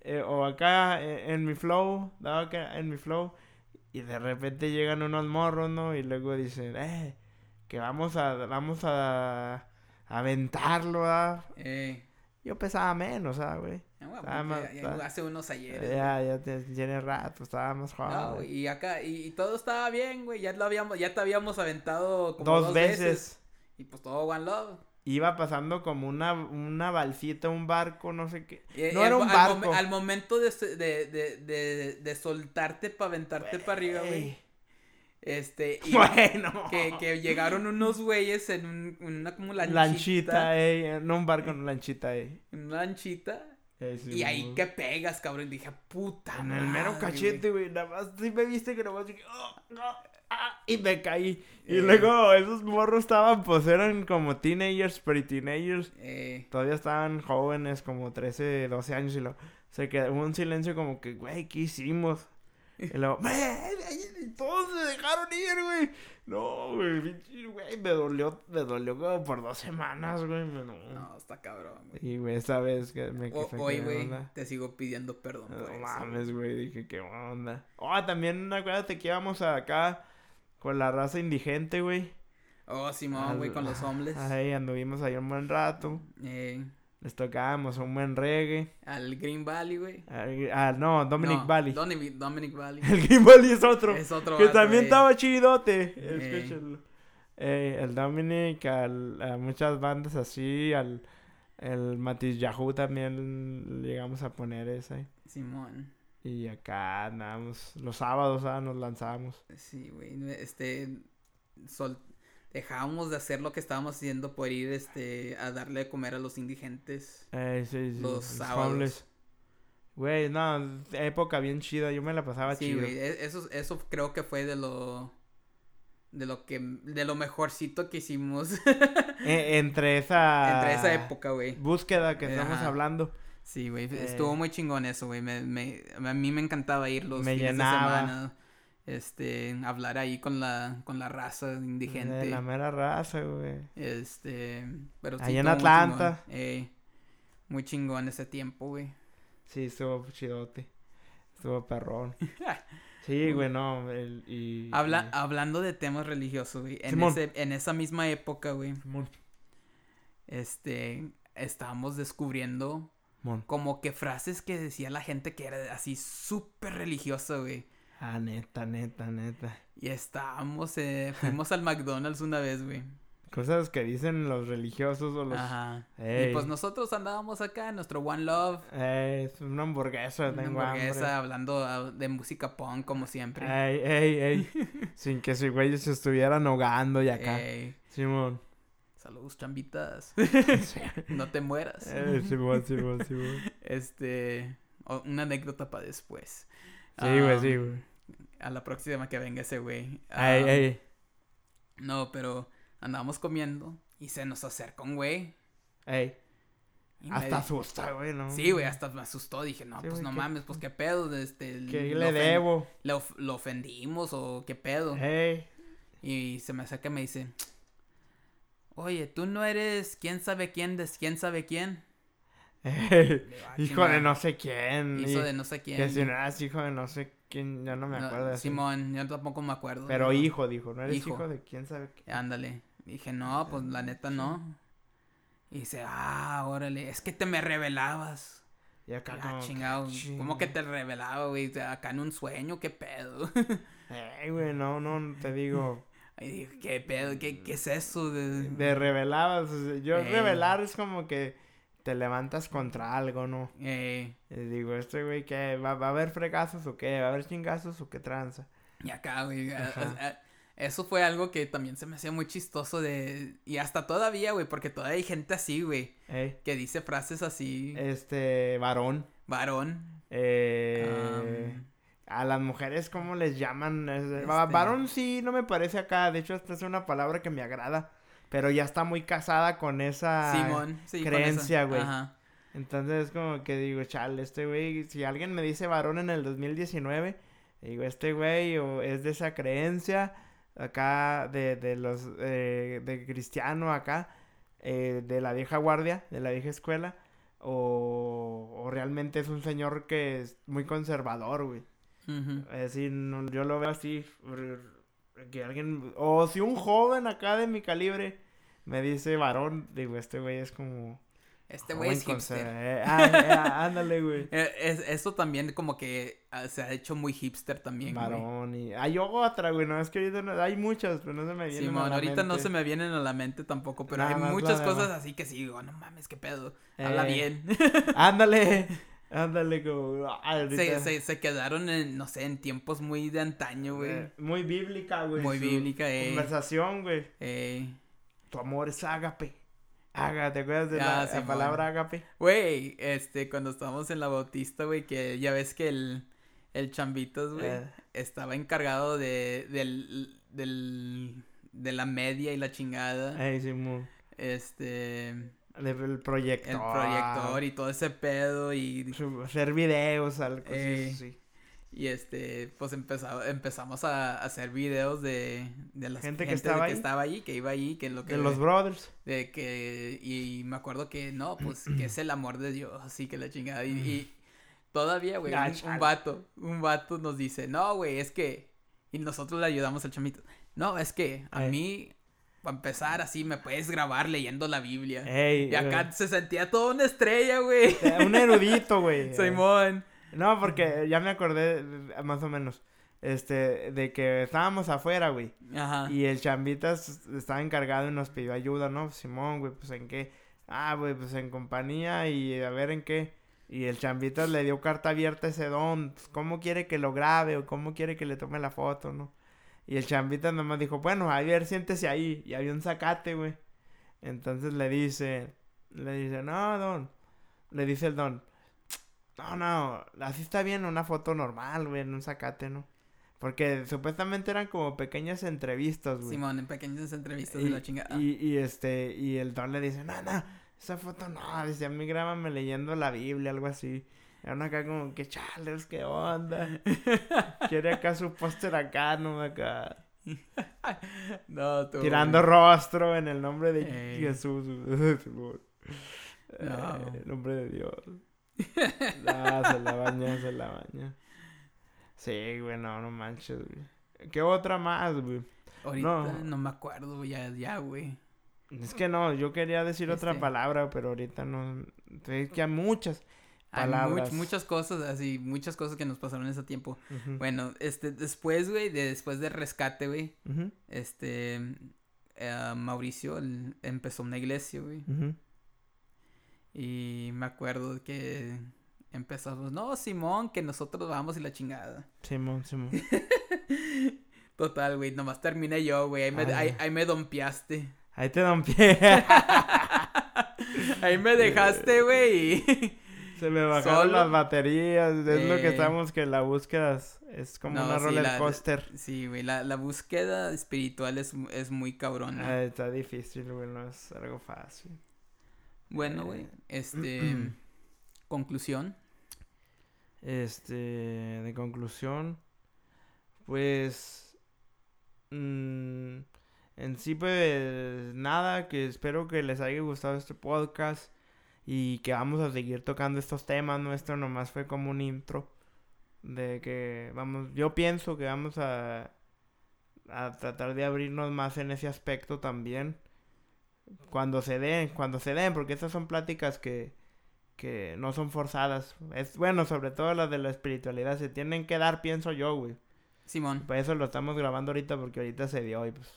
eh, o acá eh, en mi flow. Estaba acá en mi flow. Y de repente llegan unos morros, ¿no? Y luego dicen, eh, que vamos a, vamos a, aventarlo, ¿ah? Eh, Yo pesaba menos, ¿ah, güey? ya- ya hace unos ayeres. Ya, ya te- tiene rato, estaba más joven. No, y acá, y, y todo estaba bien, güey. Ya lo habíamos, ya te habíamos aventado como dos, dos, veces. veces. Y pues todo One Love. Iba pasando como una, una balsita, un barco, no sé qué. Y- no era un al barco. al momento de, de, de, de, de soltarte para aventarte para arriba, güey. Este, y Bueno. que, que llegaron unos güeyes en un, una como lanchita. Lanchita, eh. No un barco, no lanchita, eh. Una lanchita. Eh, y ahí que pegas, cabrón. Dije, puta En el mero madre, cachete, güey. Nada más, sí me viste que nada más dije, "Oh, no, ah", y me caí. Y Eh. luego esos morros estaban, pues eran como teenagers, pre-teenagers. Eh, Todavía estaban jóvenes, como 13, 12 años. Y luego se quedó un silencio como que, güey, ¿qué hicimos? Y luego, "Me- y todos se dejaron ir, güey. No, güey, güey, me dolió, me dolió como por dos semanas, güey. me- No. está cabrón, güey. Y, güey, esa vez que me O- quedé Hoy, ¿qué güey, te sigo pidiendo perdón por No eso. mames, güey, dije, ¿qué onda? Oh, también acuérdate que íbamos acá con la raza indigente, güey. Oh, Simón, güey, con los hombres. Ahí anduvimos ahí un buen rato. Eh, Les tocábamos un buen reggae. al Green Valley, güey. Ah, no, Dominic No, Valley. Dominic, Dominic Valley. El Green Valley es otro. es otro que vato, también güey. estaba chidote. Eh. Escúchenlo. Eh, el Dominic, al- a muchas bandas así, al el Matis Yahoo también llegamos a poner ese. Simón. Y acá andábamos, los sábados ah, nos lanzábamos. Sí, güey. Este. Sol... Dejábamos de hacer lo que estábamos haciendo por ir este, a darle de comer a los indigentes. Eh, sí, sí, Los sábados. homeless. Güey, no, época bien chida, yo me la pasaba Sí, chido. güey. e- Eso, eso creo que fue de lo. De lo que. De lo mejorcito que hicimos. Eh, entre esa... Entre esa época, güey. Búsqueda que estamos Ajá. hablando. Sí, güey. Eh. Estuvo muy chingón eso, güey. Me, me, a mí me encantaba ir los Me fines llenaba. de semana. Este, hablar ahí con la, con la raza indigente. De la mera raza, güey. Este, pero sí. Allá en muy Atlanta. chingón. Eh, muy chingón ese tiempo, güey. Sí, estuvo chidote. Estuvo perrón. Sí, güey, no. el- y, Habla, y- hablando de temas religiosos, güey. En, ese, en esa misma época, güey. Simón. Este, estábamos descubriendo Como que frases que decía la gente que era así súper religiosa, güey. Ah, neta, neta, neta. Y estábamos, eh, fuimos al McDonald's una vez, güey. Cosas que dicen los religiosos o los... Ajá. Ey. Y pues nosotros andábamos acá en nuestro One Love. Eh, es una hamburguesa, Una tengo hamburguesa, hablando ah, de música punk, como siempre. Ey, ey, ey. Sin que ese güey se estuvieran ahogando y acá. Ey, Simón. Saludos, chambitas. Sí. no te mueras. Eh, Simón, Simón, Simón. Este, una anécdota para después. Sí, güey, sí, güey. A la próxima que venga ese güey. Ey, Ah, ey. No, pero andábamos comiendo y se nos acerca un güey. Ey. me Hasta asusta, güey, ¿no? Sí, güey, hasta me asustó. Dije, no, Sí, pues no ¿qué- mames, pues qué pedo. Este, ¿Qué lo le debo? ¿Le, of- lo ofendimos o qué pedo? Ey. Y se me acerca y me dice, oye, tú no eres quién sabe quién de quién sabe quién. hijo de no sé quién. Hijo de no sé quién. Que si no eras hijo de no sé quién, ya no me acuerdo. de Simón, yo tampoco me acuerdo. Pero hijo, dijo, no eres hijo, de quién sabe qué. Ándale. Dije, no, pues la neta no. Y dice, ah, órale, es que te me revelabas. Y acá ah, chingado, ¿cómo que te revelaba, güey? Acá en un sueño, qué pedo. Ey, güey, no, no, te digo. Ay, ¿qué pedo? ¿Qué, qué es eso? De, de revelabas. Yo revelar es como que te levantas contra algo, ¿no? Eh. digo, este güey, ¿qué? ¿Va, ¿Va, a haber fregazos o qué? ¿Va a haber chingazos o qué tranza? Y acá, güey. Eso fue algo que también se me hacía muy chistoso de... Y hasta todavía, güey, porque todavía hay gente así, güey. Que dice frases así. Este, varón. Varón. Eh... A las mujeres, ¿cómo les llaman? Este... Varón sí, no me parece acá. De hecho, esta es una palabra que me agrada. Pero ya está muy casada con esa Simón, sí, creencia, güey. Entonces, como que digo, chale, este güey, si alguien me dice varón en el 2019, digo, este güey o es de esa creencia acá de, de los eh, de cristiano acá eh, de la vieja guardia de la vieja escuela o, o, realmente es un señor que es muy conservador güey es decir yo lo veo así que alguien o si un joven acá de mi calibre me dice varón digo este güey es como este güey es hipster. Eh, ah, ándale, güey. Eh, es, eso también como que ah, se ha hecho muy hipster también, Varón y... Hay otra, güey, no, es que ahorita no... hay muchas, pero no se me vienen sí, a la ahorita no se me vienen a la mente tampoco, pero hay muchas cosas así que sí, digo, no mames, qué pedo, habla eh, bien. ándale, ándale, como... Se, se, se, quedaron en, no sé, en tiempos muy de antaño, güey. muy bíblica, güey. Muy bíblica, eh. Conversación, güey. Eh. Tu amor es ágape. Aga, ¿te acuerdas de la, ah, palabra agape? Güey, este, cuando estábamos en la bautista, güey, que ya ves que el, el chambitos, güey, eh. estaba encargado de, del, del, de la media y la chingada. Ey, sí, muy. Este... El proyector. El proyector y todo ese pedo y... Hacer videos, algo así. Y este, pues empezaba, empezamos a, hacer videos de, de la gente, que, estaba, que estaba ahí, que iba ahí, que lo que... De los brothers. De que, y me acuerdo que, no, pues, que es el amor de Dios, así que la chingada. Y, todavía, güey, un, vato, un vato nos dice, no, güey, es que... Y nosotros le ayudamos al chamito. No, es que a mí, para empezar así, me puedes grabar leyendo la Biblia. y acá se sentía toda una estrella, güey. Un erudito, güey. Simón. No, porque ya me acordé más o menos. Este, de que estábamos afuera, güey. Ajá. Y el chambitas estaba encargado y nos pidió ayuda, ¿no? Simón, güey, pues en qué. Ah, güey, pues en compañía y a ver en qué. Y el chambitas le dio carta abierta a ese don. Pues, ¿Cómo quiere que lo grabe o cómo quiere que le tome la foto, no? Y el chambitas nomás dijo, bueno, a ver, siéntese ahí. Y había un zacate, güey. Entonces le dice, le dice, no, don. Le dice el don, no, no, así está bien una foto normal, güey, en un zacate, ¿no? Porque supuestamente eran como pequeñas entrevistas, güey. Simón, en pequeñas entrevistas de la chingada. Y, y este, y el don le dice, no, no, esa foto no, dice, a mí grábame leyendo la Biblia, algo así. Era acá como, que chales, qué onda. Quiere acá su póster acá, no acá. no, tú. Tirando rostro en el nombre de Jesús. no. En el nombre de Dios. Se la baña, se la baña. Sí, güey, no, no manches, güey. ¿Qué otra más, güey? Ahorita no, me acuerdo, ya, ya, güey. Es que no, yo quería decir otra este palabra, pero ahorita no. Es que hay muchas palabras. Hay muchas cosas, así, muchas cosas que nos pasaron en ese tiempo. Bueno, este, después, güey, de, después del rescate, güey, este, eh, Mauricio empezó una iglesia, güey. Y me acuerdo que empezamos, no, Simón, que nosotros vamos y la chingada. Simón, Simón. Total, güey, nomás terminé yo, güey. Ahí me, ahí, me dompeaste. Ahí te dompeé. ahí me dejaste, güey. Se me bajaron las baterías. Es lo que estamos, que la búsqueda es, como una roller coaster. sí, güey, la, la, búsqueda espiritual es, es muy cabrona. Ah, está difícil, güey, no es algo fácil. Bueno, güey, eh, este... conclusión. Este, de conclusión, pues... Mm, en sí, pues nada, que espero que les haya gustado este podcast. Y que vamos a seguir tocando estos temas. Nuestro nomás fue como un intro de que vamos, yo pienso que vamos a, a tratar de abrirnos más en ese aspecto también. Cuando se den, cuando se den, porque estas son pláticas que, que no son forzadas. Es bueno, sobre todo las de la espiritualidad, se tienen que dar, pienso yo, güey. Simón. Por eso lo estamos grabando ahorita porque ahorita se dio y pues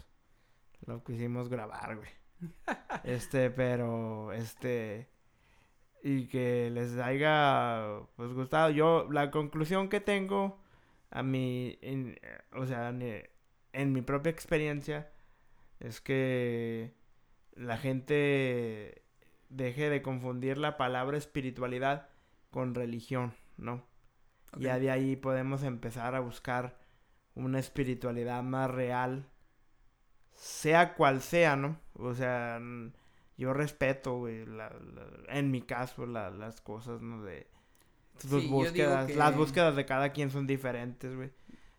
lo quisimos grabar, güey. este, pero este y que les haya pues gustado. Yo la conclusión que tengo a mí en, o sea, en, en mi propia experiencia es que la gente deje de confundir la palabra espiritualidad con religión, ¿no? Ok. Ya de ahí podemos empezar a buscar una espiritualidad más real, sea cual sea, ¿no? O sea, yo respeto, güey, la- la- en mi caso, la- las cosas, ¿no? De tus Sí, búsquedas, las que- búsquedas de cada quien son diferentes, güey.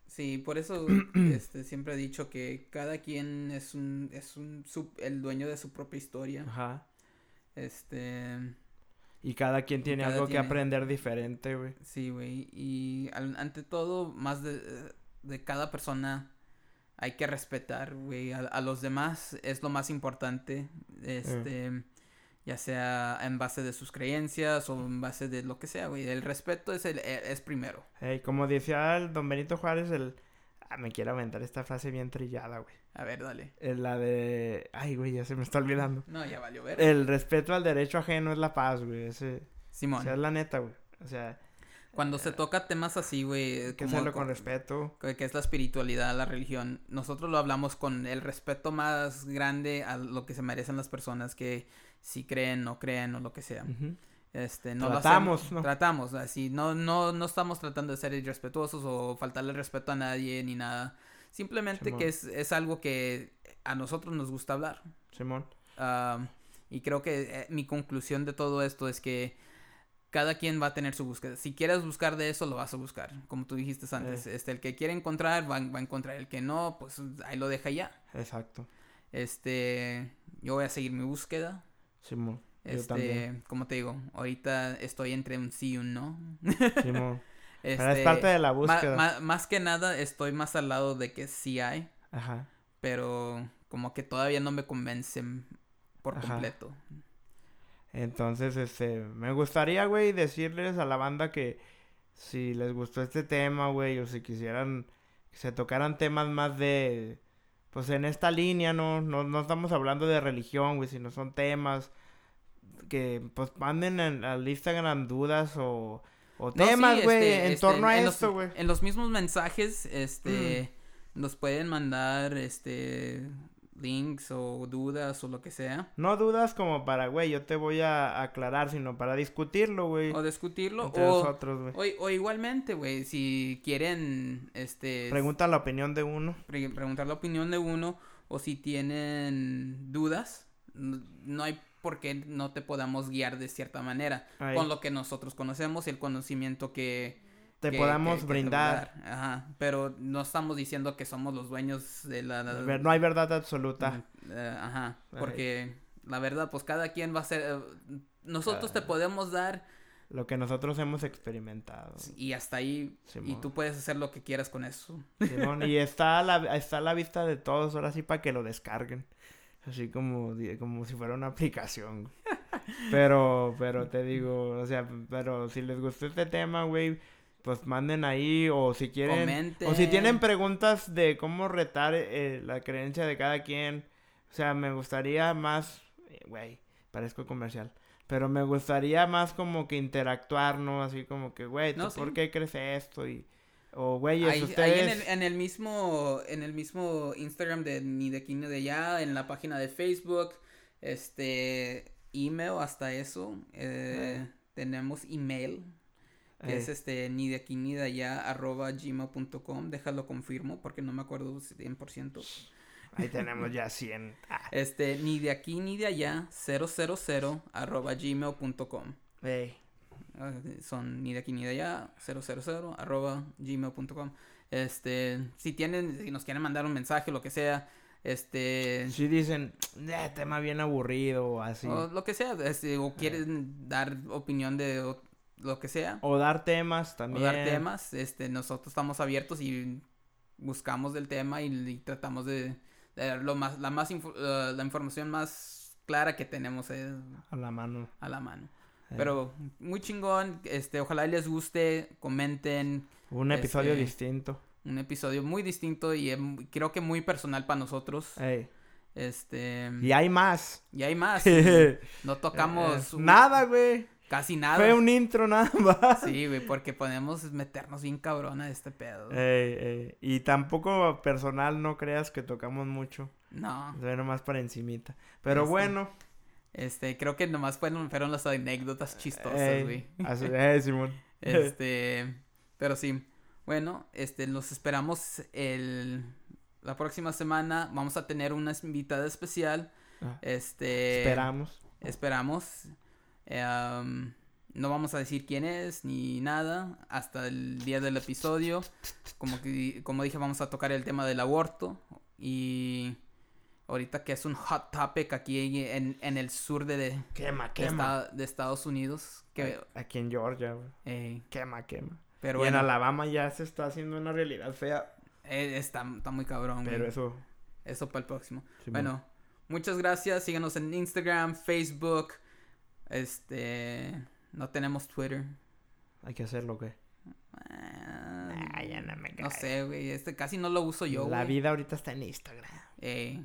Sí, por eso este, siempre he dicho que cada quien es un, es un, su- el dueño de su propia historia. Ajá. Este, Y cada quien tiene cada algo que aprender diferente, güey. sí, güey. Y al- ante todo, más de, de cada persona hay que respetar, güey. A, a los demás es lo más importante. Este, ya sea en base de sus creencias o en base de lo que sea, güey. El respeto es, el, e- es primero. Como decía el don Benito Juárez, el... Ah, me quiero aventar esta frase bien trillada, güey. A ver, dale. Eh, La de... Ay, güey, ya se me está olvidando. No, ya valió ver. El respeto al derecho ajeno es la paz, güey. Ese... O Simón, sea, es la neta, güey. O sea, cuando se toca temas así, güey. que hacerlo con co- respeto. que es la espiritualidad, la religión, nosotros lo hablamos con el respeto más grande a lo que se merecen las personas que si creen, no creen o lo que sea. Este, no lo Tratamos, hacemos- ¿no? Tratamos, así, no, no, no estamos tratando de ser irrespetuosos o faltarle respeto a nadie ni nada. Simplemente Simón. que es, es algo que a nosotros nos gusta hablar. Simón. Am, y creo que eh, mi conclusión de todo esto es que cada quien va a tener su búsqueda. Si quieres buscar de eso, lo vas a buscar. Como tú dijiste antes, este, el que quiere encontrar, va, va a encontrar. El que no, pues ahí lo deja ya. Exacto. Este, yo voy a seguir mi búsqueda. Simón. Yo Este, como te digo, ahorita estoy entre un sí y un no. Simón. Este, Pero es parte de la búsqueda. más que nada, estoy más al lado de que sí hay, Ajá. pero como que todavía no me convencen por Ajá. completo. Entonces, este, me gustaría, güey, decirles a la banda que si les gustó este tema, güey, o si quisieran que se tocaran temas más de, pues en esta línea, ¿no? No, no estamos hablando de religión, güey, sino son temas que, pues, manden en- al Instagram dudas o, o No, temas, sí, güey, este, en este, torno a en esto, güey. En los mismos mensajes, este, nos pueden mandar, este, links o dudas o lo que sea. No dudas como para, güey, yo te voy a aclarar, sino para discutirlo, güey. O discutirlo. Entre O, nosotros, güey. o, o igualmente, güey, si quieren, este, Pregunta la opinión de uno. pre- preguntar la opinión de uno o si tienen dudas, no hay por qué no te podamos guiar de cierta manera Ahí. con lo que nosotros conocemos y el conocimiento que Te que- podamos que- brindar. dar. Ajá, pero no estamos diciendo que somos los dueños de la... la- No hay verdad absoluta. Eh, ajá, porque la verdad, pues cada quien va a ser... eh, nosotros te podemos dar Lo que nosotros hemos experimentado. y hasta ahí, y tú puedes hacer lo que quieras con eso. Simón, y está a, la, está a la vista de todos, ahora sí, para que lo descarguen. Así como, como si fuera una aplicación. Pero, pero te digo, o sea, pero si les gustó este tema, güey, pues manden ahí, o si quieren, o si tienen Comenten. preguntas de cómo retar eh, la creencia de cada quien, o sea, me gustaría más, eh, güey, parezco comercial, pero me gustaría más como que interactuar, ¿no? Así como que, güey, ¿tú No, sí. ¿por qué crees esto? Y, o, güey, Ahí, ahí ustedes... en, el, en el mismo en el mismo Instagram de ni de aquí ni de allá, en la página de Facebook, este email hasta eso, eh, tenemos email que Eh, es este ni de aquí ni de allá arroba gmail.com, déjalo confirmo porque no me acuerdo 100%. Ahí tenemos ya 100. Ah, Este ni de aquí ni de allá 000 arroba gmail.com. Ah, son ni de aquí ni de allá 000 arroba gmail.com este si tienen si nos quieren mandar un mensaje lo que sea Este. Si dicen, eh, tema bien aburrido o así. O lo que sea, este, o quieren dar opinión de lo que sea. O dar temas O también. dar temas, este, nosotros estamos abiertos y buscamos del tema y, y tratamos de, de dar lo más, la más eh, la información más clara que tenemos eh, A la mano. a la mano. Eh, Pero muy chingón, este, ojalá les guste, comenten, Un episodio este- distinto. un episodio muy distinto y em, creo que muy personal para nosotros. Este, Y hay más. y hay más. No tocamos Nada, güey. Casi nada. Fue un intro nada más. Sí, güey, porque podemos meternos bien cabrón a este pedo. Ey, ey. Y tampoco personal, no creas que tocamos mucho. No. Fue nomás para encimita. Pero Este, bueno. Este, creo que nomás fueron, fueron las anécdotas chistosas, ey, güey. así- ey, Simón. Este, pero sí. Bueno, este, los esperamos el la próxima semana. Vamos a tener una invitada especial. Ah, Este, Esperamos. esperamos. Um, no vamos a decir quién es ni nada hasta el día del episodio. Como que, como dije, vamos a tocar el tema del aborto y ahorita que es un hot topic aquí en, en el sur de, de, Quema, quema. de Estados Unidos. Que, Aquí en Georgia, eh, Quema, quema. pero y en Alabama ya se está haciendo una realidad fea. eh, está, está muy cabrón. Pero güey. eso. Eso para el próximo. Bueno, muchas gracias. Síganos en Instagram, Facebook. Este. No tenemos Twitter. Hay que hacerlo, ¿qué? Ah, Ah, ya no me no cae. sé, güey. Este casi no lo uso yo, La güey. vida ahorita está en Instagram. De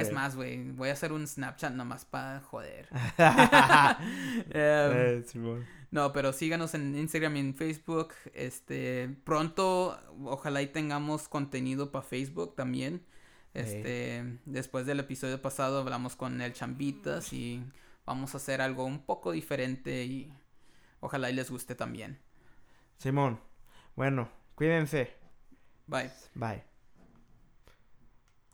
es que- más, güey. Voy a hacer un Snapchat nomás para joder. Em, Eh, Simón. no, pero síganos en Instagram y en Facebook. Este. Pronto, ojalá y tengamos contenido para Facebook también. Este, después del episodio pasado hablamos con el Chambitas y vamos a hacer algo un poco diferente y ojalá y les guste también. Simón. Bueno, cuídense. Bye. Bye.